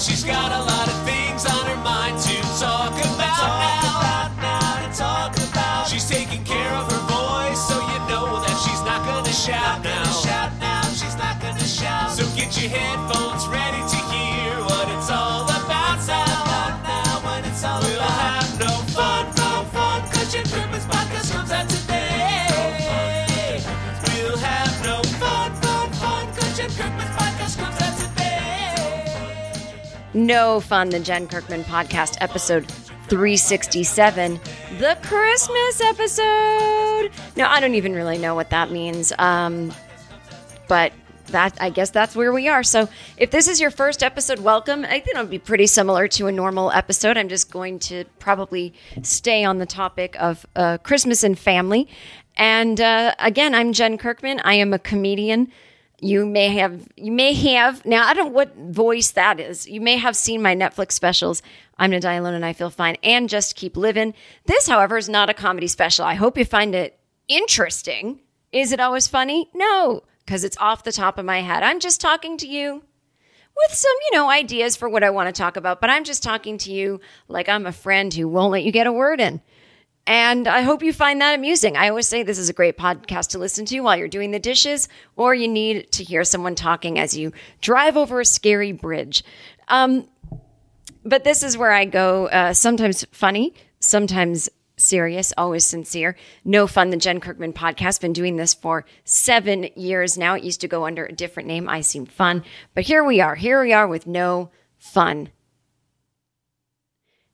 She's got a lot of No Fun, the Jen Kirkman podcast, episode 367, the Christmas episode. Now, I don't even really know what that means, um, but that I guess that's where we are. So, if this is your first episode, welcome. I think it'll be pretty similar to a normal episode. I'm just going to probably stay on the topic of uh, Christmas and family. And uh, again, I'm Jen Kirkman. I am a comedian. You may have, you may have, now I don't know what voice that is. You may have seen my Netflix specials. I'm gonna die alone and I feel fine and just keep living. This, however, is not a comedy special. I hope you find it interesting. Is it always funny? No, because it's off the top of my head. I'm just talking to you with some, you know, ideas for what I want to talk about, but I'm just talking to you like I'm a friend who won't let you get a word in. And I hope you find that amusing. I always say this is a great podcast to listen to while you're doing the dishes, or you need to hear someone talking as you drive over a scary bridge. Um, but this is where I go uh, sometimes funny, sometimes serious, always sincere. No Fun, the Jen Kirkman podcast. Been doing this for seven years now. It used to go under a different name. I seem fun. But here we are. Here we are with No Fun.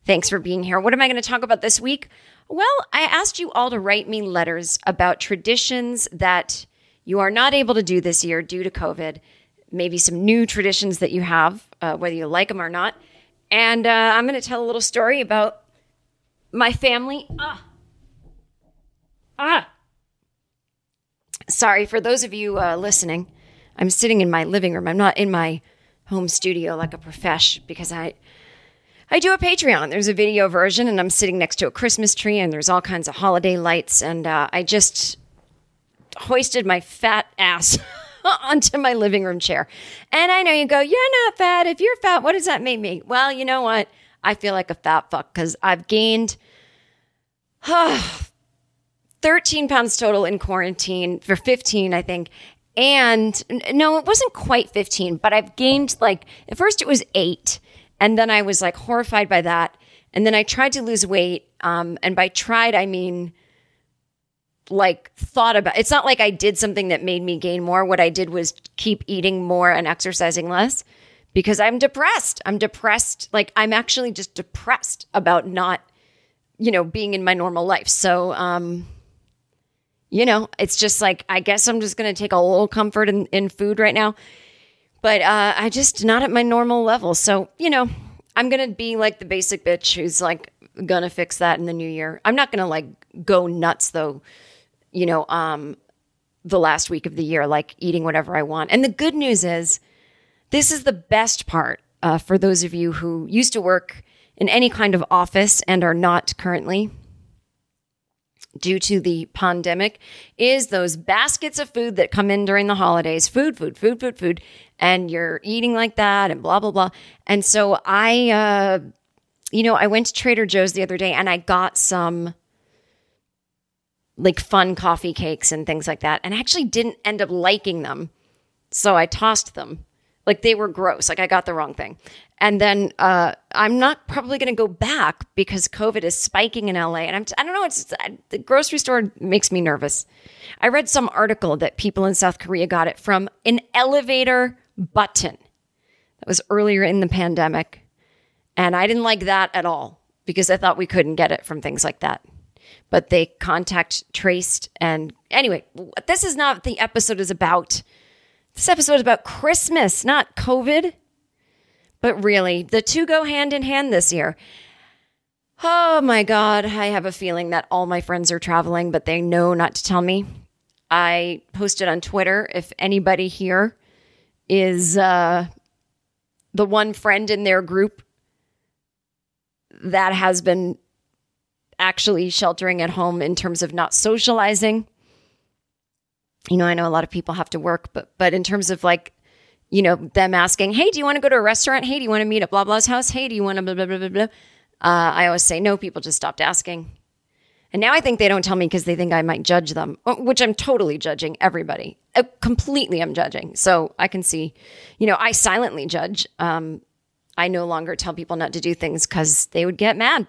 Thanks for being here. What am I going to talk about this week? Well, I asked you all to write me letters about traditions that you are not able to do this year due to COVID, maybe some new traditions that you have, uh, whether you like them or not. And uh, I'm going to tell a little story about my family. Ah. Ah. Sorry, for those of you uh, listening, I'm sitting in my living room. I'm not in my home studio like a profesh because I I do a Patreon. There's a video version, and I'm sitting next to a Christmas tree, and there's all kinds of holiday lights. And uh, I just hoisted my fat ass onto my living room chair. And I know you go, You're not fat. If you're fat, what does that make me? Well, you know what? I feel like a fat fuck because I've gained 13 pounds total in quarantine for 15, I think. And no, it wasn't quite 15, but I've gained like, at first it was eight. And then I was like horrified by that. And then I tried to lose weight. Um, and by tried, I mean like thought about it's not like I did something that made me gain more. What I did was keep eating more and exercising less because I'm depressed. I'm depressed. Like I'm actually just depressed about not, you know, being in my normal life. So, um, you know, it's just like I guess I'm just gonna take a little comfort in, in food right now but uh, I just not at my normal level. So you know, I'm gonna be like the basic bitch who's like gonna fix that in the new year. I'm not gonna like go nuts though, you know, um, the last week of the year, like eating whatever I want. And the good news is, this is the best part uh, for those of you who used to work in any kind of office and are not currently due to the pandemic is those baskets of food that come in during the holidays food food food food food and you're eating like that and blah blah blah. And so i uh you know i went to trader joe's the other day and i got some like fun coffee cakes and things like that. And I actually didn't end up liking them. So i tossed them. Like they were gross. Like i got the wrong thing. And then uh, i'm not probably going to go back because covid is spiking in la and i'm i don't know. It's the grocery store makes me nervous. I read some article that people in south korea got it from an elevator button that was earlier in the pandemic and i didn't like that at all because i thought we couldn't get it from things like that but they contact traced and anyway this is not what the episode is about this episode is about Christmas, not COVID. But really, the two go hand in hand this year. Oh my God, I have a feeling that all my friends are traveling, but they know not to tell me. I posted on Twitter if anybody here is uh, the one friend in their group that has been actually sheltering at home in terms of not socializing you know, I know a lot of people have to work, but but in terms of like, you know, them asking, "Hey, do you want to go to a restaurant? Hey, do you want to meet at blah blah's house? Hey, do you want to blah blah blah blah blah?" Uh, I always say no. People just stopped asking, and now I think they don't tell me because they think I might judge them, uh, which I'm totally judging everybody. Uh, completely, I'm judging. So I can see, you know, I silently judge. Um, I no longer tell people not to do things because they would get mad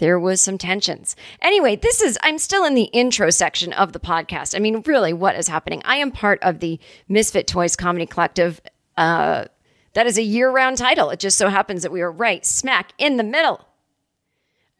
there was some tensions. Anyway, this is, I'm still in the intro section of the podcast. I mean, really, what is happening? I am part of the Misfit Toys Comedy Collective. Uh, that is a year round title. It just so happens that we are right smack in the middle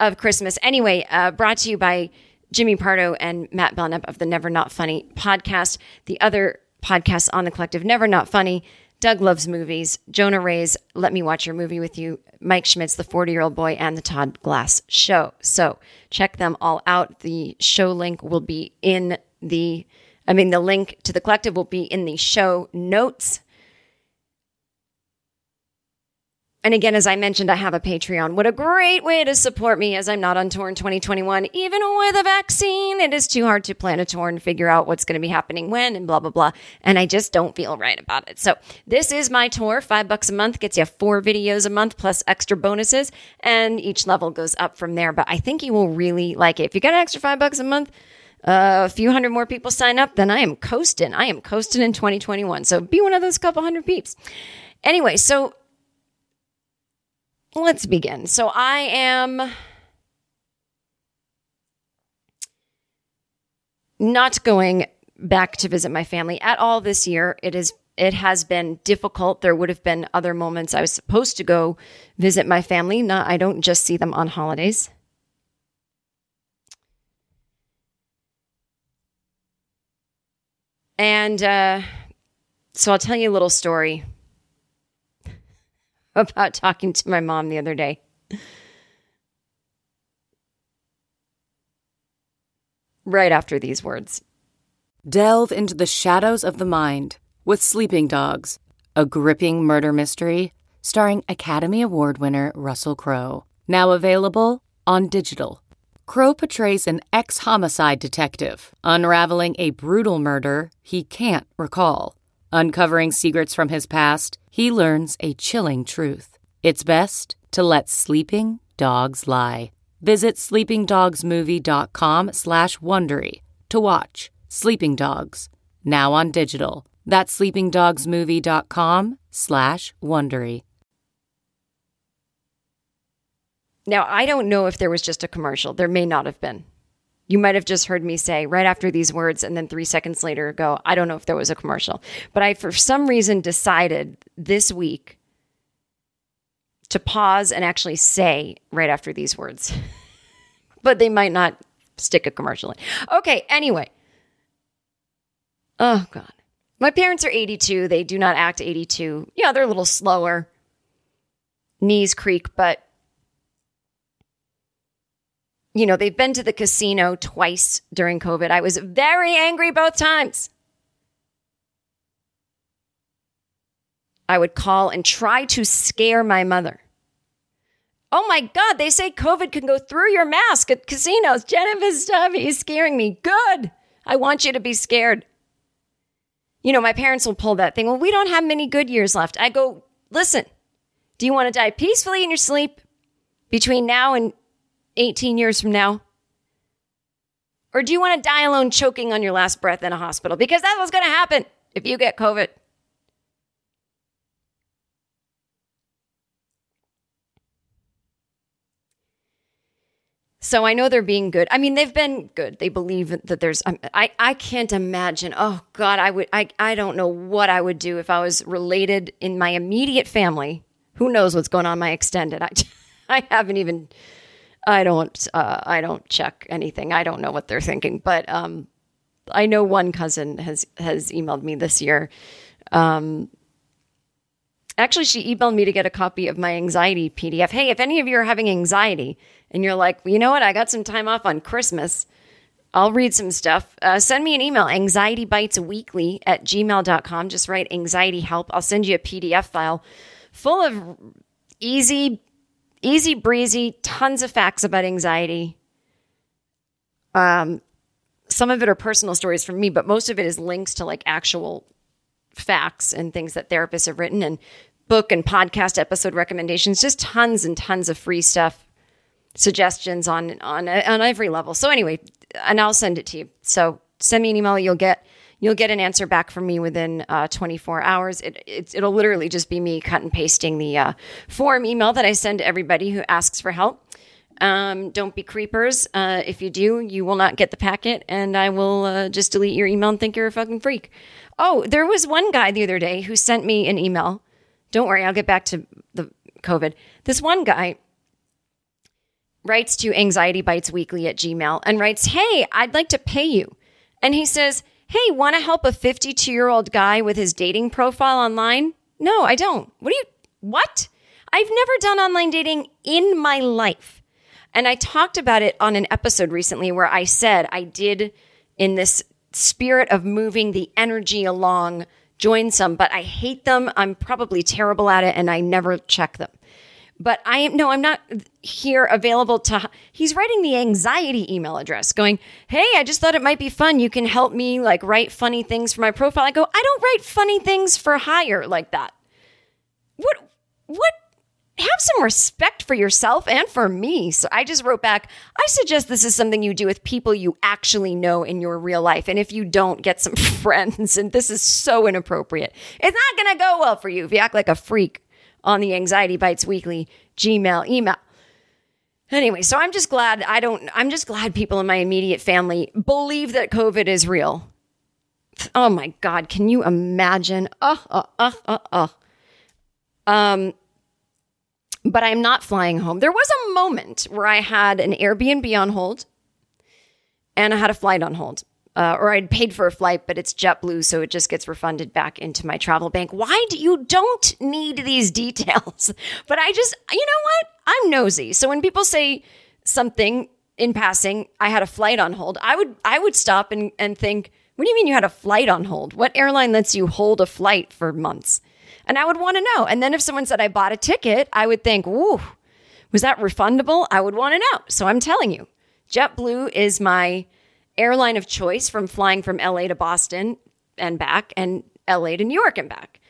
of Christmas. Anyway, uh, brought to you by Jimmy Pardo and Matt Belknap of the Never Not Funny podcast. The other podcasts on the collective, Never Not Funny, Doug Loves Movies, Jonah Ray's Let Me Watch Your Movie With You, Mike Schmidt's The 40 Year Old Boy, and The Todd Glass Show. So check them all out. The show link will be in the, I mean, the link to the collective will be in the show notes. And again, as I mentioned, I have a Patreon. What a great way to support me as I'm not on tour in 2021. Even with a vaccine, it is too hard to plan a tour and figure out what's going to be happening when and blah, blah, blah. And I just don't feel right about it. So this is my tour. Five bucks a month gets you four videos a month plus extra bonuses. And each level goes up from there. But I think you will really like it. If you got an extra five bucks a month, uh, a few hundred more people sign up, then I am coasting. I am coasting in 2021. So be one of those couple hundred peeps. Anyway, so let's begin. So I am not going back to visit my family at all this year. It is it has been difficult. There would have been other moments I was supposed to go visit my family. Not I don't just see them on holidays. And uh, so I'll tell you a little story about talking to my mom the other day. Right after these words. Delve into the shadows of the mind with Sleeping Dogs, a gripping murder mystery starring Academy Award winner Russell Crowe. Now available on digital. Crowe portrays an ex homicide detective unraveling a brutal murder he can't recall. Uncovering secrets from his past, he learns a chilling truth. It's best to let sleeping dogs lie. Visit sleepingdogsmovie.com slash Wondery to watch Sleeping Dogs, now on digital. That's sleepingdogsmovie.com slash Wondery. Now, I don't know if there was just a commercial. There may not have been. You might have just heard me say right after these words, and then three seconds later go, I don't know if there was a commercial. But I, for some reason, decided this week to pause and actually say right after these words. but they might not stick a commercial in. Okay, anyway. Oh, God. My parents are 82. They do not act 82. Yeah, they're a little slower. knees creak, but you know, they've been to the casino twice during COVID. I was very angry both times. I would call and try to scare my mother. Oh my God, they say COVID can go through your mask at casinos. Jennifer Stuff, he's scaring me. Good. I want you to be scared. You know, my parents will pull that thing. Well, we don't have many good years left. I go, listen, do you want to die peacefully in your sleep between now and 18 years from now? Or do you want to die alone choking on your last breath in a hospital? Because that's what's going to happen if you get COVID. So I know they're being good. I mean, they've been good. They believe that there's. um, I I can't imagine. Oh God, I would. I I don't know what I would do if I was related in my immediate family. Who knows what's going on my extended? I I haven't even. I don't. Uh, I don't check anything. I don't know what they're thinking. But um, I know one cousin has has emailed me this year. Um, Actually, she emailed me to get a copy of my anxiety PDF. Hey, if any of you are having anxiety and you're like, well, you know what, I got some time off on Christmas, I'll read some stuff. Uh, send me an email, anxietybitesweekly at gmail.com. Just write anxiety help. I'll send you a PDF file full of easy, easy breezy, tons of facts about anxiety. Um, some of it are personal stories from me, but most of it is links to like actual facts and things that therapists have written and book and podcast episode recommendations, just tons and tons of free stuff, suggestions on on on every level. So anyway, and I'll send it to you. So send me an email. You'll get you'll get an answer back from me within uh, 24 hours. It, it it'll literally just be me cut and pasting the uh, form email that I send to everybody who asks for help. Um, don't be creepers. Uh, if you do, you will not get the packet, and I will uh, just delete your email and think you're a fucking freak. Oh, there was one guy the other day who sent me an email. Don't worry, I'll get back to the COVID. This one guy writes to Anxiety Bites Weekly at Gmail and writes, Hey, I'd like to pay you. And he says, Hey, want to help a 52 year old guy with his dating profile online? No, I don't. What do you, what? I've never done online dating in my life. And I talked about it on an episode recently where I said I did in this spirit of moving the energy along, join some, but I hate them. I'm probably terrible at it and I never check them. But I am, no, I'm not here available to, he's writing the anxiety email address going, Hey, I just thought it might be fun. You can help me like write funny things for my profile. I go, I don't write funny things for hire like that. What, what have some respect for yourself and for me. So I just wrote back, I suggest this is something you do with people you actually know in your real life. And if you don't, get some friends. And this is so inappropriate. It's not going to go well for you if you act like a freak on the Anxiety Bites Weekly Gmail email. Anyway, so I'm just glad I don't, I'm just glad people in my immediate family believe that COVID is real. Oh my God, can you imagine? Oh, oh, oh, oh, oh. Um, but I'm not flying home. There was a moment where I had an Airbnb on hold and I had a flight on hold. Uh, or I'd paid for a flight, but it's JetBlue, so it just gets refunded back into my travel bank. Why do you don't need these details? But I just, you know what? I'm nosy. So when people say something in passing, I had a flight on hold. I would, I would stop and, and think, what do you mean you had a flight on hold? What airline lets you hold a flight for months? And I would want to know. And then if someone said I bought a ticket, I would think, "Ooh, was that refundable?" I would want to know. So I'm telling you, JetBlue is my airline of choice from flying from LA to Boston and back and LA to New York and back.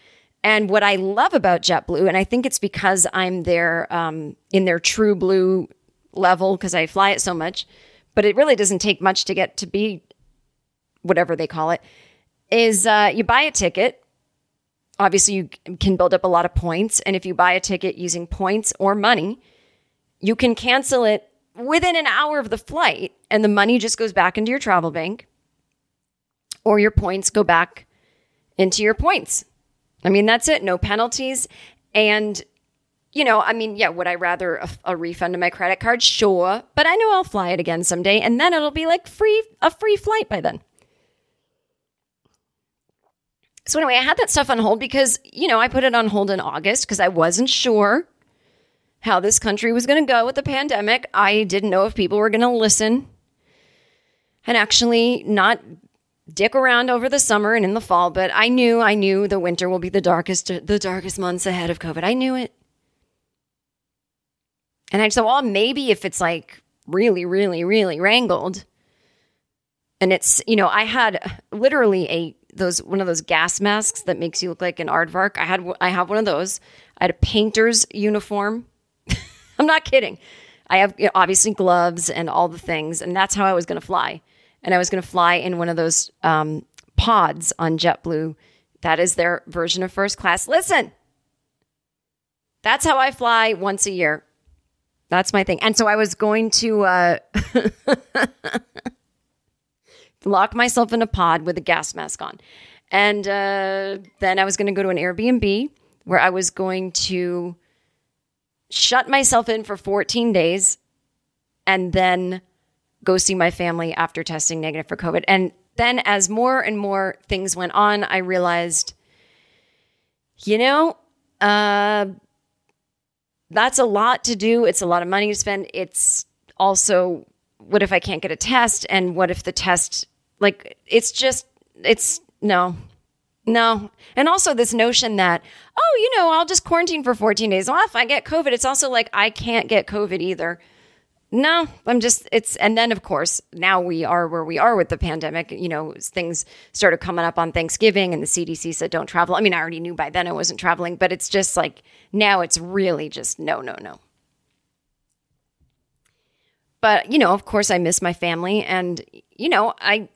And what I love about JetBlue, and I think it's because I'm there um, in their true blue level because I fly it so much, but it really doesn't take much to get to be whatever they call it, is uh, you buy a ticket obviously you can build up a lot of points. And if you buy a ticket using points or money, you can cancel it within an hour of the flight and the money just goes back into your travel bank or your points go back into your points. I mean, that's it. No penalties. And, you know, I mean, yeah, would I rather a, a refund of my credit card? Sure. But I know I'll fly it again someday and then it'll be like free, a free flight by then. So anyway, I had that stuff on hold because, you know, I put it on hold in August because I wasn't sure how this country was going to go with the pandemic. I didn't know if people were going to listen and actually not dick around over the summer and in the fall, but I knew I knew the winter will be the darkest the darkest months ahead of COVID. I knew it. And I said, well, maybe if it's like really, really, really wrangled, and it's you know, I had literally a those one of those gas masks that makes you look like an aardvark. I had I have one of those. I had a painter's uniform. I'm not kidding. I have you know, obviously gloves and all the things, and that's how I was going to fly. And I was going to fly in one of those um, pods on JetBlue. That is their version of first class. Listen, that's how I fly once a year. That's my thing. And so I was going to uh, lock myself in a pod with a gas mask on. And uh, then I was going to go to an Airbnb where I was going to shut myself in for 14 days and then go see my family after testing negative for COVID. And then as more and more things went on, I realized, you know, uh, that's a lot to do. It's a lot of money to spend. It's also, what if I can't get a test? And what if the test, like, it's just, it's no, no. And also this notion that, oh, you know, I'll just quarantine for 14 days. Well, if I get COVID, it's also like I can't get COVID either. No, I'm just, it's, and then of course, now we are where we are with the pandemic. You know, things started coming up on Thanksgiving and the CDC said don't travel. I mean, I already knew by then I wasn't traveling, but it's just like now it's really just no, no, no. But, you know, of course, I miss my family. And, you know, I,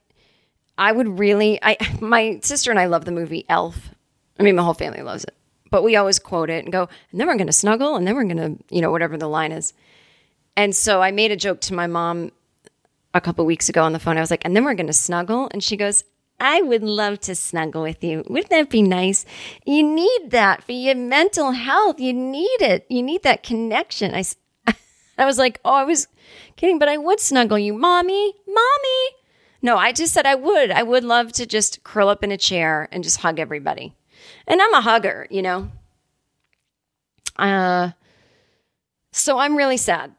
I would really, I, my sister and I love the movie Elf. I mean, my whole family loves it, but we always quote it and go, and then we're going to snuggle and then we're going to, you know, whatever the line is. And so I made a joke to my mom a couple weeks ago on the phone. I was like, and then we're going to snuggle. And she goes, I would love to snuggle with you. Wouldn't that be nice? You need that for your mental health. You need it. You need that connection. I, I was like, oh, I was kidding, but I would snuggle you. Mommy, mommy. No, I just said I would. I would love to just curl up in a chair and just hug everybody. And I'm a hugger, you know? Uh, so I'm really sad.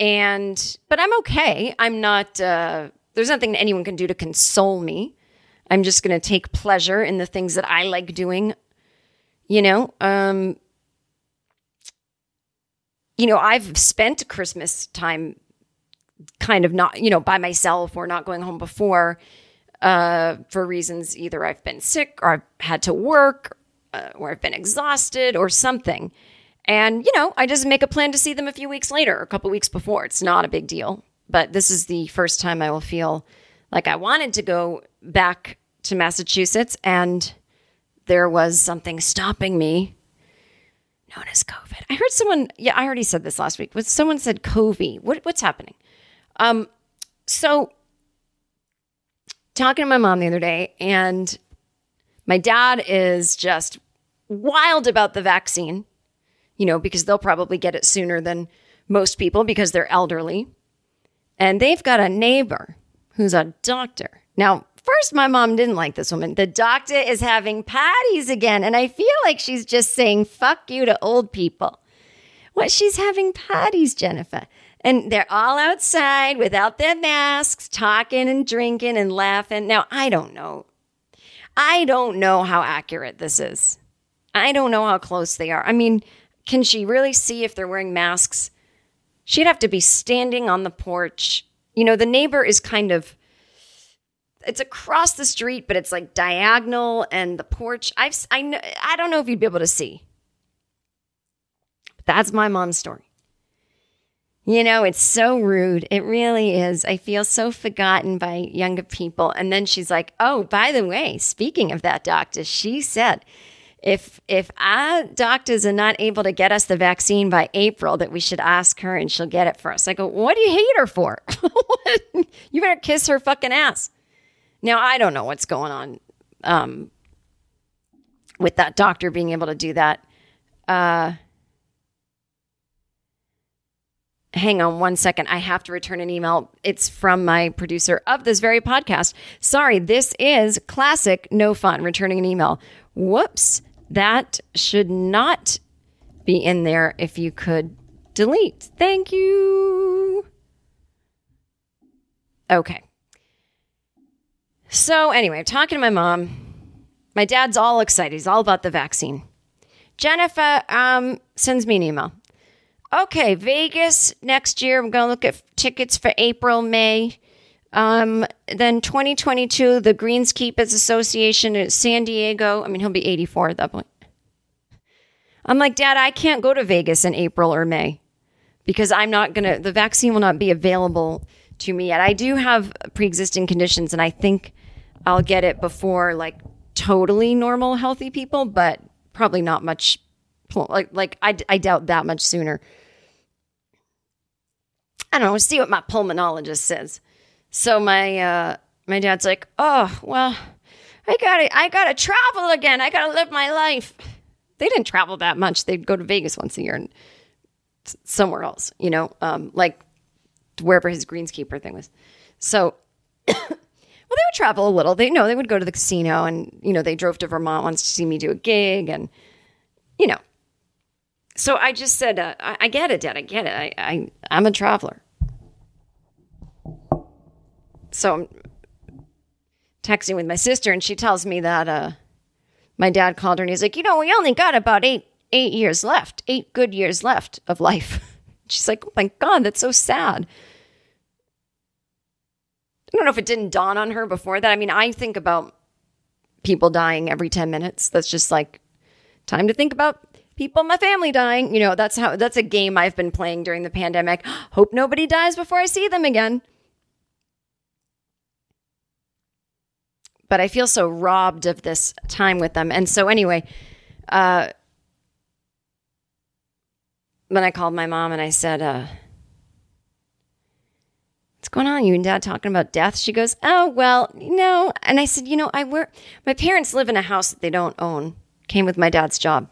And, but I'm okay. I'm not, uh, there's nothing anyone can do to console me. I'm just going to take pleasure in the things that I like doing. You know, um, you know, I've spent Christmas time kind of not, you know, by myself or not going home before uh, for reasons either I've been sick or I've had to work uh, or I've been exhausted or something. And, you know, I just make a plan to see them a few weeks later, a couple weeks before. It's not a big deal. But this is the first time I will feel like I wanted to go back to Massachusetts and there was something stopping me known as COVID. I heard someone, yeah, I already said this last week, but someone said COVID. What, what's happening? Um, so talking to my mom the other day, and my dad is just wild about the vaccine, you know, because they'll probably get it sooner than most people because they're elderly. And they've got a neighbor who's a doctor. Now, first, my mom didn't like this woman. The doctor is having patties again. And I feel like she's just saying, fuck you to old people. What? She's having patties, Jennifer. And they're all outside without their masks, talking and drinking and laughing. Now, I don't know. I don't know how accurate this is. I don't know how close they are. I mean, can she really see if they're wearing masks? She'd have to be standing on the porch. You know, the neighbor is kind of it's across the street, but it's like diagonal and the porch. I've I know I don't know if you'd be able to see. But that's my mom's story. You know, it's so rude. It really is. I feel so forgotten by younger people. And then she's like, "Oh, by the way, speaking of that doctor, she said if if our doctors are not able to get us the vaccine by April, that we should ask her and she'll get it for us." I go, "What do you hate her for? you better kiss her fucking ass." Now I don't know what's going on um, with that doctor being able to do that. Uh, hang on one second. I have to return an email. It's from my producer of this very podcast. Sorry, this is classic no fun returning an email. Whoops. That should not be in there if you could Delete. Thank you. Okay. So, anyway, talking to my mom. My dad's all excited. He's all about the vaccine. Jennifer um, sends me an email. Okay, Vegas next year. I'm going to look at tickets for April, May. Um, then 2022, the Greenskeepers Association at San Diego. I mean, he'll be 84 at that point. I'm like, Dad, I can't go to Vegas in April or May because I'm not going to, the vaccine will not be available to me yet. I do have pre existing conditions and I think I'll get it before like totally normal, healthy people, but probably not much. Like, like I, I doubt that much sooner. I don't know. See what my pulmonologist says. So my uh, my dad's like, oh well, I gotta I gotta travel again. I gotta live my life. They didn't travel that much. They'd go to Vegas once a year and somewhere else, you know, um, like wherever his greenskeeper thing was. So, well, they would travel a little. They know they would go to the casino, and you know they drove to Vermont once to see me do a gig, and you know. So I just said, uh, I, I get it, Dad. I get it. I, I I'm a traveler. So I'm texting with my sister, and she tells me that uh, my dad called her, and he's like, you know, we only got about eight eight years left, eight good years left of life. She's like, oh my god, that's so sad. I don't know if it didn't dawn on her before that. I mean, I think about people dying every 10 minutes. That's just like time to think about people in my family dying. You know, that's how that's a game I've been playing during the pandemic. Hope nobody dies before I see them again. But I feel so robbed of this time with them. And so anyway, uh then I called my mom and I said, uh, what's going on? You and dad talking about death? She goes, oh, well, no. And I said, you know, I work, my parents live in a house that they don't own, came with my dad's job.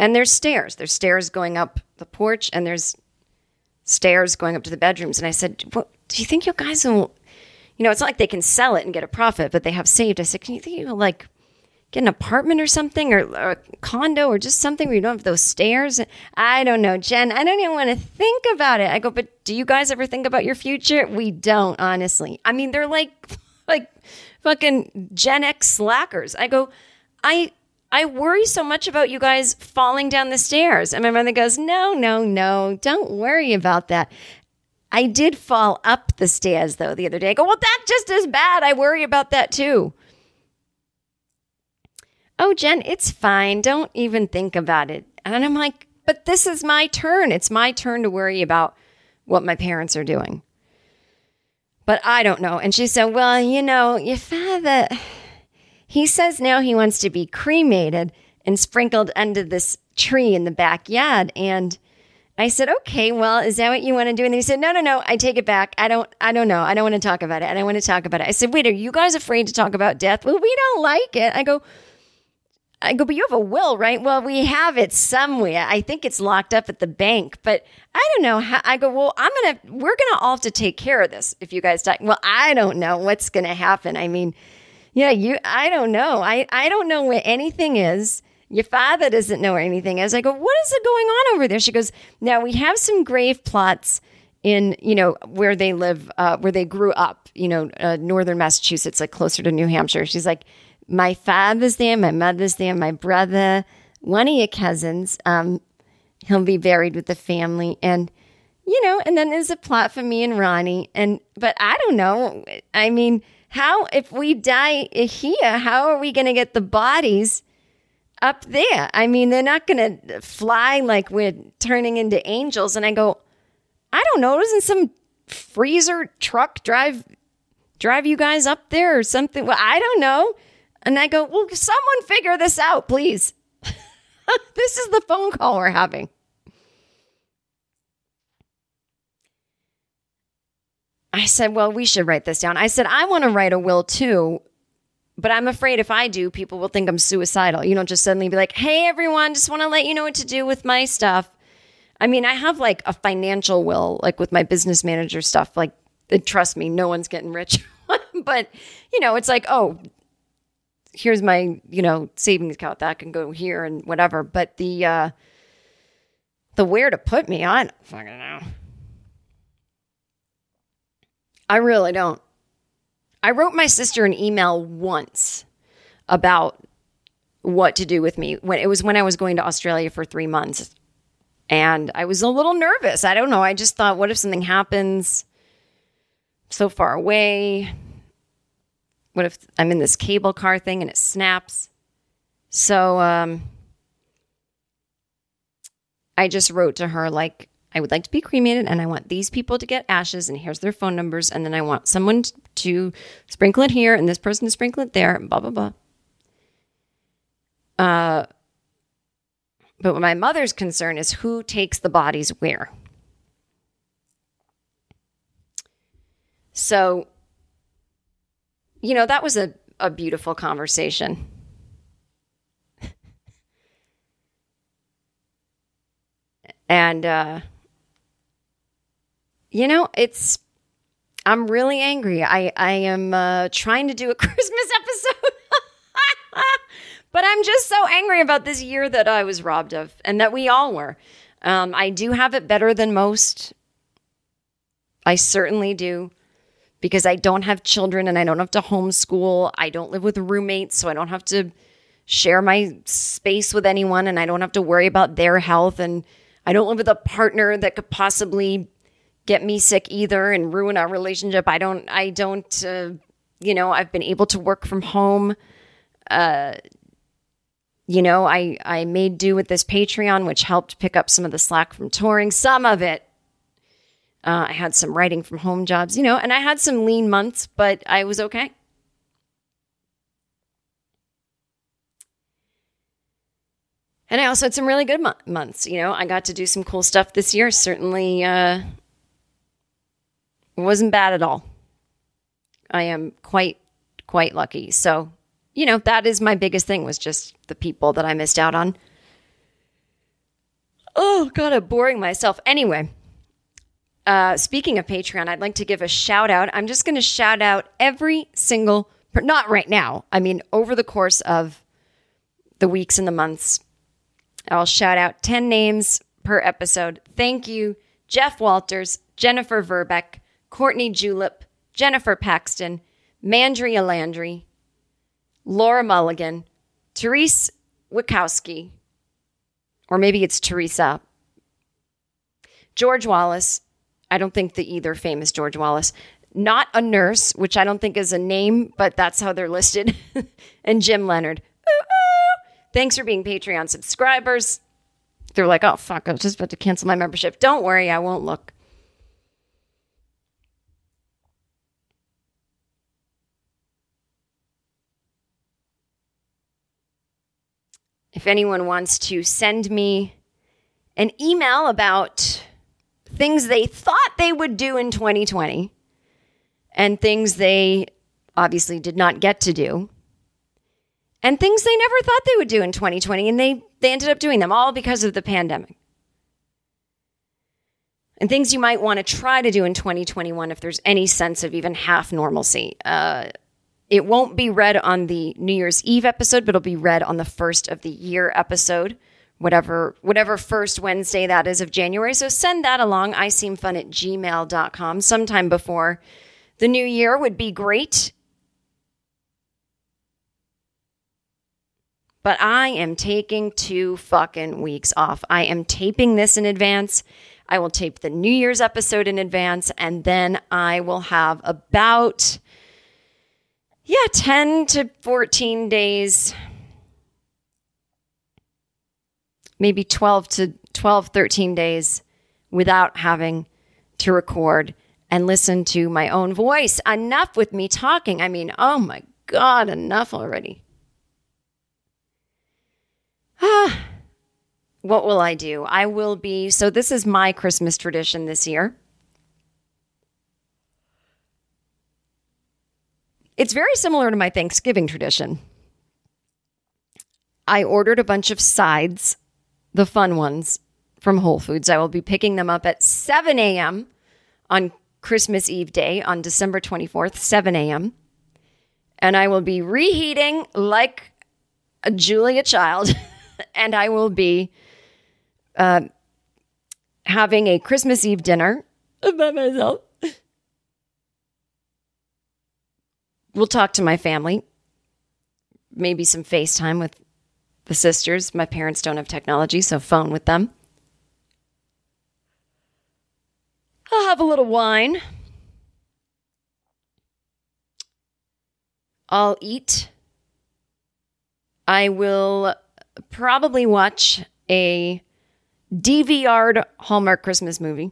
And there's stairs. There's stairs going up the porch and there's stairs going up to the bedrooms. And I said, well, do you think you guys will, you know, it's not like they can sell it and get a profit, but they have saved. I said, can you think you'll like get an apartment or something or, or a condo or just something where you don't have those stairs? I don't know, Jen. I don't even want to think about it. I go, but do you guys ever think about your future? We don't, honestly. I mean, they're like, like fucking Gen X slackers. I go, I, I worry so much about you guys falling down the stairs. And my mother goes, No, no, no, don't worry about that. I did fall up the stairs though the other day. I go, Well, that's just as bad. I worry about that too. Oh, Jen, it's fine. Don't even think about it. And I'm like, But this is my turn. It's my turn to worry about what my parents are doing. But I don't know. And she said, Well, you know, your father. He says now he wants to be cremated and sprinkled under this tree in the backyard. And I said, okay, well, is that what you want to do? And he said, no, no, no, I take it back. I don't, I don't know. I don't want to talk about it. I don't want to talk about it. I said, wait, are you guys afraid to talk about death? Well, we don't like it. I go, I go, but you have a will, right? Well, we have it somewhere. I think it's locked up at the bank, but I don't know how. I go, well, I'm to, we're to all have to take care of this if you guys die. Well, I don't know what's to happen. I mean, yeah, you, I don't know. I, I don't know where anything is. Your father doesn't know where anything is. I go, what is it going on over there? She goes, now we have some grave plots in, you know, where they live, uh, where they grew up, you know, uh, northern Massachusetts, like closer to New Hampshire. She's like, my father's there, my mother's there, my brother, one of your cousins. Um, he'll be buried with the family. And, you know, and then there's a plot for me and Ronnie. And, but I don't know. I mean, how, if we die here, how are we going to get the bodies up there? I mean, they're not going to fly like we're turning into angels. And I go, I don't know. Doesn't some freezer truck drive drive you guys up there or something? Well, I don't know. And I go, well, someone figure this out, please. this is the phone call we're having. I said, well, we should write this down. I said, I want to write a will too, but I'm afraid if I do, people will think I'm suicidal. You don't just suddenly be like, hey, everyone, just want to let you know what to do with my stuff. I mean, I have like a financial will, like with my business manager stuff. Like, trust me, no one's getting rich. but, you know, it's like, oh, here's my, you know, savings account that can go here and whatever. But the, uh, the where to put me, I don't fucking know. I really don't. I wrote my sister an email once about what to do with me when it was when I was going to Australia for 3 months. And I was a little nervous. I don't know. I just thought what if something happens so far away? What if I'm in this cable car thing and it snaps? So um I just wrote to her like I would like to be cremated and I want these people to get ashes and here's their phone numbers and then I want someone to sprinkle it here and this person to sprinkle it there blah blah blah. Uh but my mother's concern is who takes the bodies where. So you know that was a a beautiful conversation. and uh you know it's i'm really angry. I i am uh trying to do a christmas episode. But i'm just so angry about this year that i was robbed of and that we all were. Um i do have it better than most. I certainly do. Because i don't have children and i don't have to homeschool. I don't live with roommates so i don't have to share my space with anyone and i don't have to worry about their health. And I don't live with a partner that could possibly get me sick either and ruin our relationship. I don't, I don't, uh, you know, I've been able to work from home. Uh, you know, I, I made do with this Patreon, which helped pick up some of the slack from touring, some of it. Uh, I had some writing from home jobs, you know, and I had some lean months, but I was okay. And I also had some really good mo- months. You know, I got to do some cool stuff this year. Certainly uh, wasn't bad at all. I am quite, quite lucky. So, you know, that is my biggest thing was just the people that I missed out on. Oh, God, I'm boring myself. Anyway, uh, speaking of Patreon, I'd like to give a shout out. I'm just going to shout out every single, per- not right now. I mean, over the course of the weeks and the months I'll shout out 10 names per episode. Thank you, Jeff Walters, Jennifer Verbeck, Courtney Julep, Jennifer Paxton, Mandria Landry, Laura Mulligan, Therese Wikowski, or maybe it's Teresa, George Wallace. I don't think the either famous George Wallace. Not a nurse, which I don't think is a name, but that's how they're listed. and Jim Leonard. Ooh. Thanks for being Patreon subscribers. They're like, oh, fuck, I was just about to cancel my membership. Don't worry, I won't look. If anyone wants to send me an email about things they thought they would do in 2020 and things they obviously did not get to do, and things they never thought they would do in 2020 and they they ended up doing them all because of the pandemic. And things you might want to try to do in 2021 if there's any sense of even half normalcy uh, it won't be read on the new year's eve episode but it'll be read on the first of the year episode whatever whatever first wednesday that is of january so send that along i seem fun at gmail.com sometime before the new year would be great but I am taking two fucking weeks off. I am taping this in advance. I will tape the New Year's episode in advance, and then I will have about, yeah, 10 to 14 days, maybe 12 to 12, 13 days without having to record and listen to my own voice. Enough with me talking. I mean, oh my God, enough already. Ah, what will I do? I will be. So, this is my Christmas tradition this year. It's very similar to my Thanksgiving tradition. I ordered a bunch of sides, the fun ones, from Whole Foods. I will be picking them up at 7 a.m. on Christmas Eve day on December 24th, 7 a.m. And I will be reheating like a Julia child. and I will be uh, having a Christmas Eve dinner by myself. We'll talk to my family. Maybe some FaceTime with the sisters. My parents don't have technology, so phone with them. I'll have a little wine. I'll eat. I will probably watch a DVR'd Hallmark Christmas movie.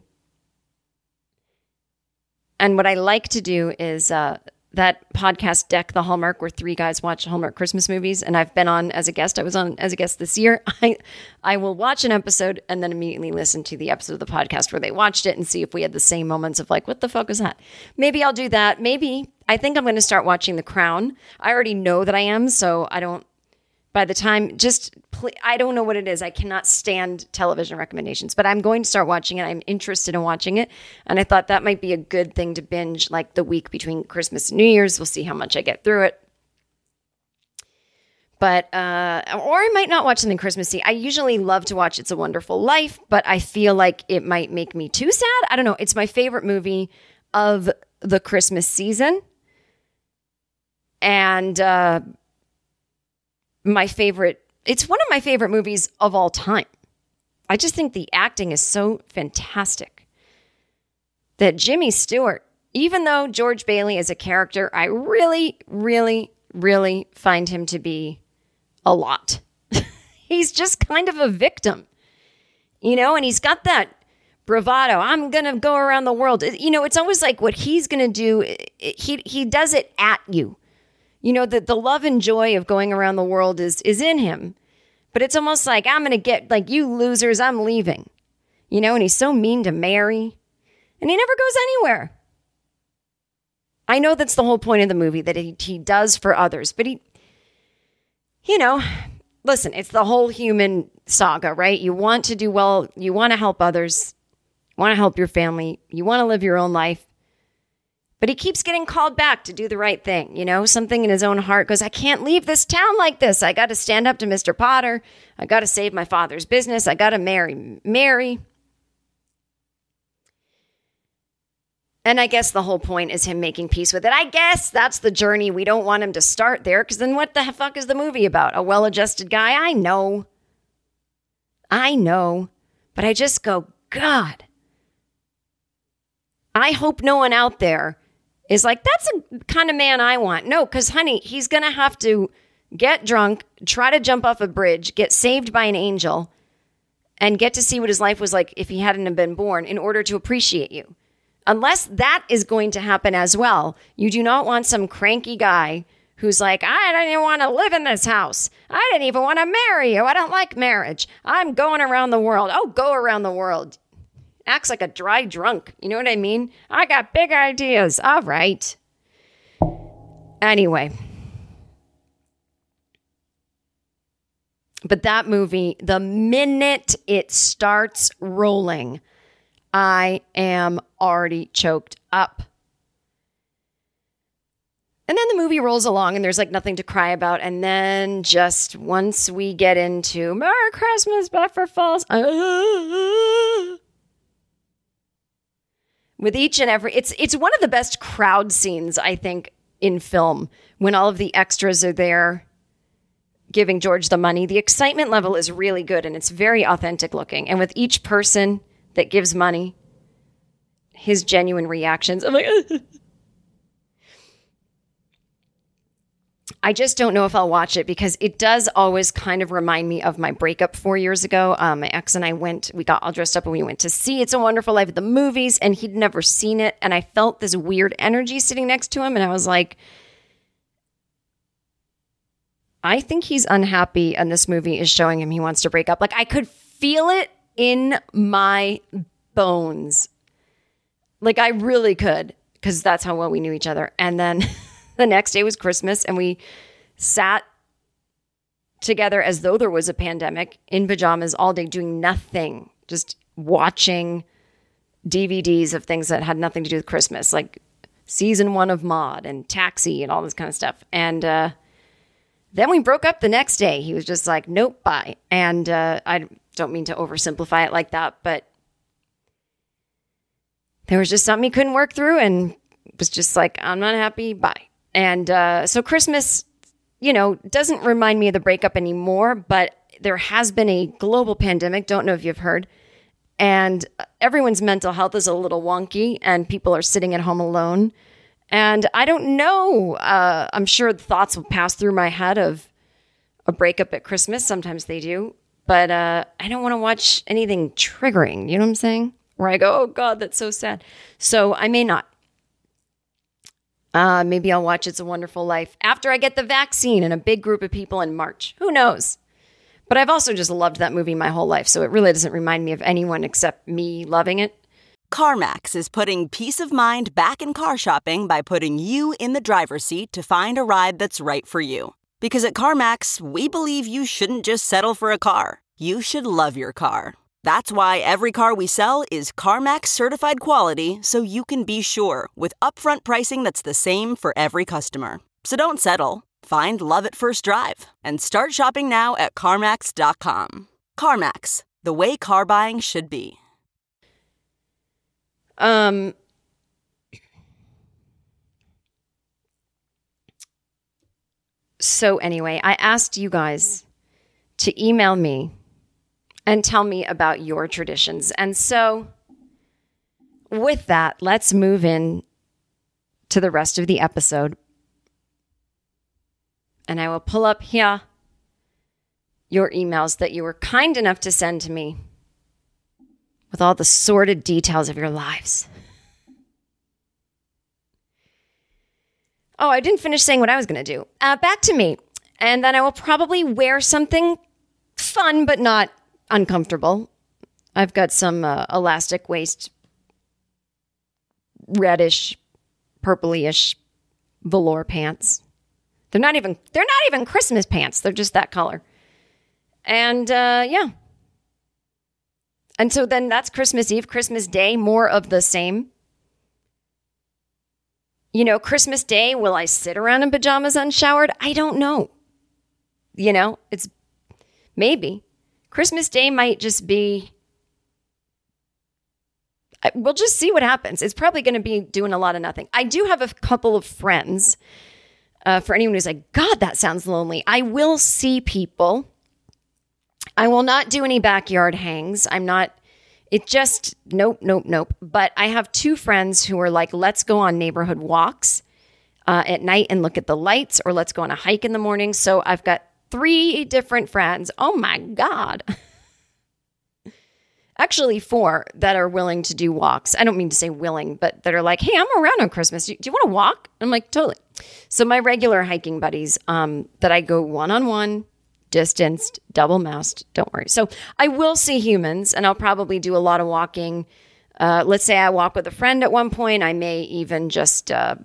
And what I like to do is uh, that podcast Deck the Hallmark, where three guys watch Hallmark Christmas movies, and I've been on as a guest. I was on as a guest this year. I I will watch an episode and then immediately listen to the episode of the podcast where they watched it and see if we had the same moments of like, what the fuck was that? Maybe I'll do that. Maybe I think I'm going to start watching The Crown. I already know that I am, so I don't by the time just pl- i don't know what it is. I cannot stand television recommendations but i'm going to start watching it. I'm interested in watching it. And i thought that might be a good thing to binge like the week between christmas and new year's. We'll see how much i get through it. But uh or i might not watch something christmassy. I usually love to watch it's a wonderful life but i feel like it might make me too sad. I don't know. It's my favorite movie of the christmas season. And uh my favorite it's one of my favorite movies of all time. I just think the acting is so fantastic. That Jimmy Stewart, even though George Bailey is a character, I really, really, really find him to be a lot. he's just kind of a victim, you know, and he's got that bravado. I'm going to go around the world. You know, it's always like what he's going to do, he, he does it at you you know the, the love and joy of going around the world is is in him. But it's almost like i'm gonna get like you losers i'm leaving. You know and he's so mean to mary and he never goes anywhere. I know that's the whole point of the movie that he, he does for others but he you know listen it's the whole human saga right? You want to do well you want to help others want to help your family you want to live your own life but he keeps getting called back to do the right thing. You know, something in his own heart goes, I can't leave this town like this. I got to stand up to Mr. Potter. I got to save my father's business. I got to marry Mary. And I guess the whole point is him making peace with it. I guess that's the journey. We don't want him to start there because then what the fuck is the movie about? A well adjusted guy? I know. I know. But I just go, God. I hope no one out there is like, that's a kind of man I want. No, because, honey, he's going to have to get drunk, try to jump off a bridge, get saved by an angel, and get to see what his life was like if he hadn't been born in order to appreciate you. Unless that is going to happen as well, you do not want some cranky guy who's like, I don't even want to live in this house. I didn't even want to marry you. I don't like marriage. I'm going around the world. Oh, go around the world acts like a dry drunk. You know what I mean? I got big ideas. All right. Anyway. But that movie, the minute it starts rolling, I am already choked up. And then the movie rolls along and there's like nothing to cry about. And then just once we get into Merry Christmas, Bedford Falls, with each and every it's it's one of the best crowd scenes I think in film when all of the extras are there giving George the money. The excitement level is really good and it's very authentic looking. And with each person that gives money, his genuine reactions, I'm like, I just don't know if I'll watch it because it does always kind of remind me of my breakup four years ago. Um, my ex and I went, we got all dressed up and we went to see It's a Wonderful Life at the movies, and he'd never seen it. And I felt this weird energy sitting next to him, and I was like, I think he's unhappy, and this movie is showing him he wants to break up. Like, I could feel it in my bones. Like, I really could, because that's how well we knew each other. And then. The next day was Christmas, and we sat together as though there was a pandemic in pajamas all day doing nothing, just watching DVDs of things that had nothing to do with Christmas, like season one of Maude and Taxi and all this kind of stuff. And uh, then we broke up the next day. He was just like, nope, bye. And uh, I don't mean to oversimplify it like that, but there was just something he couldn't work through and was just like, I'm not happy. Bye. And uh, so Christmas, you know, doesn't remind me of the breakup anymore, but there has been a global pandemic. Don't know if you've heard. And everyone's mental health is a little wonky, and people are sitting at home alone. And I don't know. Uh, I'm sure thoughts will pass through my head of a breakup at Christmas. Sometimes they do. But uh, I don't want to watch anything triggering. You know what I'm saying? Where I go, oh God, that's so sad. So I may not. Uh, maybe I'll watch It's a Wonderful Life after I get the vaccine and a big group of people in March. Who knows? But I've also just loved that movie my whole life, so it really doesn't remind me of anyone except me loving it. CarMax is putting peace of mind back in car shopping by putting you in the driver's seat to find a ride that's right for you. Because at CarMax, we believe you shouldn't just settle for a car, you should love your car. That's why every car we sell is CarMax certified quality so you can be sure with upfront pricing that's the same for every customer. So don't settle. Find love at first drive and start shopping now at CarMax.com. CarMax, the way car buying should be. Um, so, anyway, I asked you guys to email me and tell me about your traditions. And so, with that, let's move in to the rest of the episode. And I will pull up here your emails that you were kind enough to send to me with all the sordid details of your lives. Oh, I didn't finish saying what I was going to do. Uh, back to me. And then I will probably wear something fun, but not uncomfortable. I've got some uh, elastic waist, reddish, purplyish velour pants. They're not even they're not even Christmas pants. They're just that color. And uh, yeah. And so then that's Christmas Eve, Christmas Day, more of the same. You know, Christmas Day, will I sit around in pajamas unshowered? I don't know. You know, it's maybe. Christmas Day might just be. We'll just see what happens. It's probably going to be doing a lot of nothing. I do have a couple of friends. Uh, for anyone who's like, God, that sounds lonely. I will see people. I will not do any backyard hangs. I'm not. It just nope, nope, nope. But I have two friends who are like, let's go on neighborhood walks uh, at night and look at the lights, or let's go on a hike in the morning. So I've got three different friends. Oh my God. Actually, four that are willing to do walks. I don't mean to say willing, but that are like, hey, I'm around on Christmas. Do, do you want to walk? I'm like, totally. So my regular hiking buddies um, that I go one on one, distanced, double masked, don't worry. So I will see humans and I'll probably do a lot of walking. Uh, let's say I walk with a friend at one point. I may even just uh,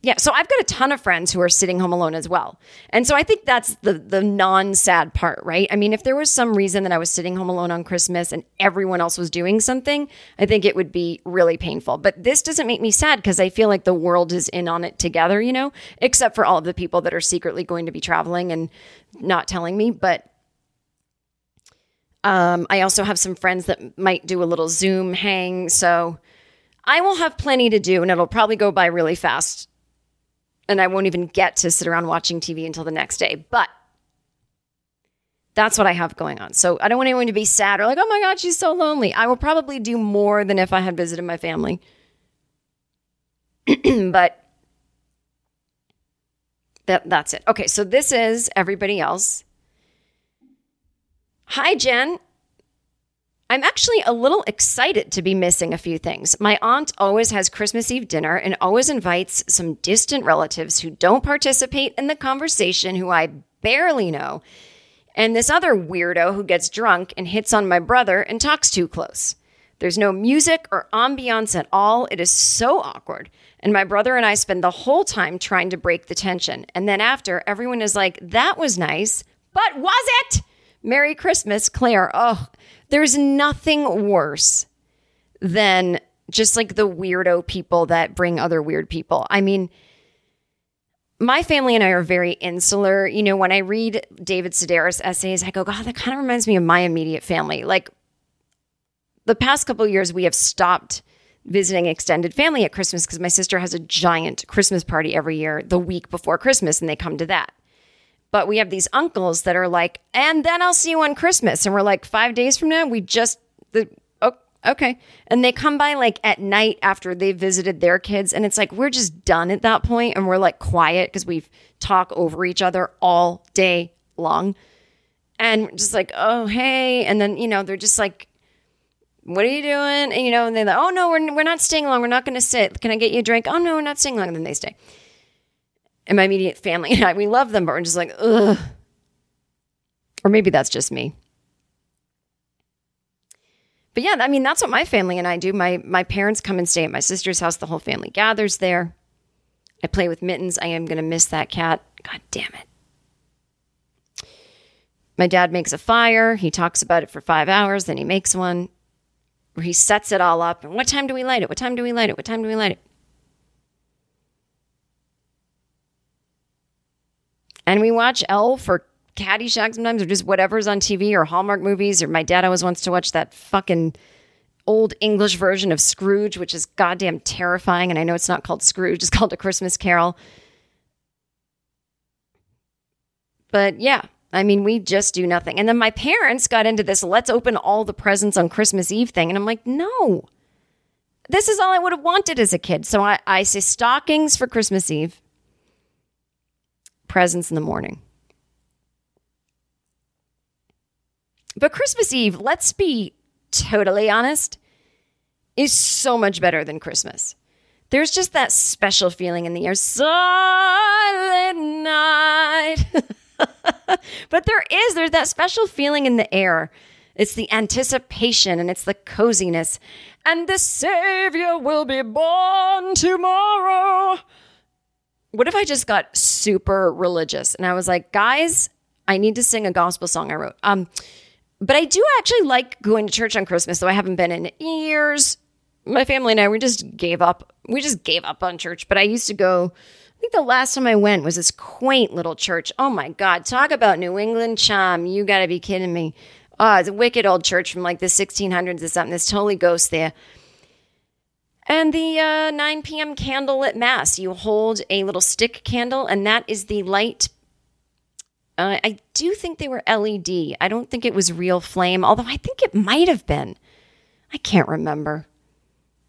yeah, so I've got a ton of friends who are sitting home alone as well. And so I think that's the the non-sad part, right? I mean, if there was some reason that I was sitting home alone on Christmas and everyone else was doing something, I think it would be really painful. But this doesn't make me sad because I feel like the world is in on it together, you know, except for all of the people that are secretly going to be traveling and not telling me, but um, I also have some friends that might do a little Zoom hang. So I will have plenty to do and it'll probably go by really fast and I won't even get to sit around watching TV until the next day. But that's what I have going on. So I don't want anyone to be sad or like, oh my God, she's so lonely. I will probably do more than if I had visited my family. but that, that's it. Okay, so this is everybody else. Hi, Jen. I'm actually a little excited to be missing a few things. My aunt always has Christmas Eve dinner and always invites some distant relatives who don't participate in the conversation, who I barely know, and this other weirdo who gets drunk and hits on my brother and talks too close. There's no music or ambiance at all. It is so awkward. And my brother and I spend the whole time trying to break the tension. And then after, everyone is like, that was nice, but was it? Merry Christmas, Claire. Oh, there's nothing worse than just like the weirdo people that bring other weird people. I mean, my family and I are very insular. You know, when I read David Sedaris essays, I go, God, that kind of reminds me of my immediate family. Like the past couple years, we have stopped visiting extended family at Christmas because my sister has a giant Christmas party every year the week before Christmas, and they come to that. But we have these uncles that are like, and then I'll see you on Christmas. And we're like, five days from now, we just, the, oh, okay. And they come by like at night after they've visited their kids. And it's like, we're just done at that point And we're like quiet because we've talk over each other all day long. And just like, oh, hey. And then, you know, they're just like, what are you doing? And, you know, and they're like, oh, no, we're, we're not staying long. We're not going to sit. Can I get you a drink? Oh, no, we're not staying long. And then they stay and my immediate family and I, we love them, but we're just like, ugh. Or maybe that's just me. But yeah, I mean, that's what my family and I do. My my parents come and stay at my sister's house. The whole family gathers there. I play with Mittens. I am going to miss that cat. God damn it. My dad makes a fire. He talks about it for five hours. Then he makes one where he sets it all up. And what time do we light it? What time do we light it? What time do we light it? And we watch Elf or Caddyshack sometimes, or just whatever's on TV, or Hallmark movies. Or my dad always wants to watch that fucking old English version of Scrooge, which is goddamn terrifying. And I know it's not called Scrooge, it's called A Christmas Carol. But yeah, I mean, we just do nothing. And then my parents got into this let's open all the presents on Christmas Eve thing. And I'm like, no, this is all I would have wanted as a kid. So I, I say stockings for Christmas Eve presents in the morning. But Christmas Eve, let's be totally honest, is so much better than Christmas. There's just that special feeling in the air. Silent night. but there is, there's that special feeling in the air. It's the anticipation and it's the coziness. And the Savior will be born tomorrow what if I just got super religious and I was like, guys, I need to sing a gospel song I wrote. Um, but I do actually like going to church on Christmas, though I haven't been in years. My family and I, we just gave up. We just gave up on church. But I used to go. I think the last time I went was this quaint little church. Oh my God, talk about New England charm. You got to be kidding me. Oh, it's a wicked old church from like the 1600s or something. There's totally ghosts there. And the uh, 9 p.m. candlelit mass, you hold a little stick candle, and that is the light. Uh, I do think they were LED. I don't think it was real flame, although I think it might have been. I can't remember.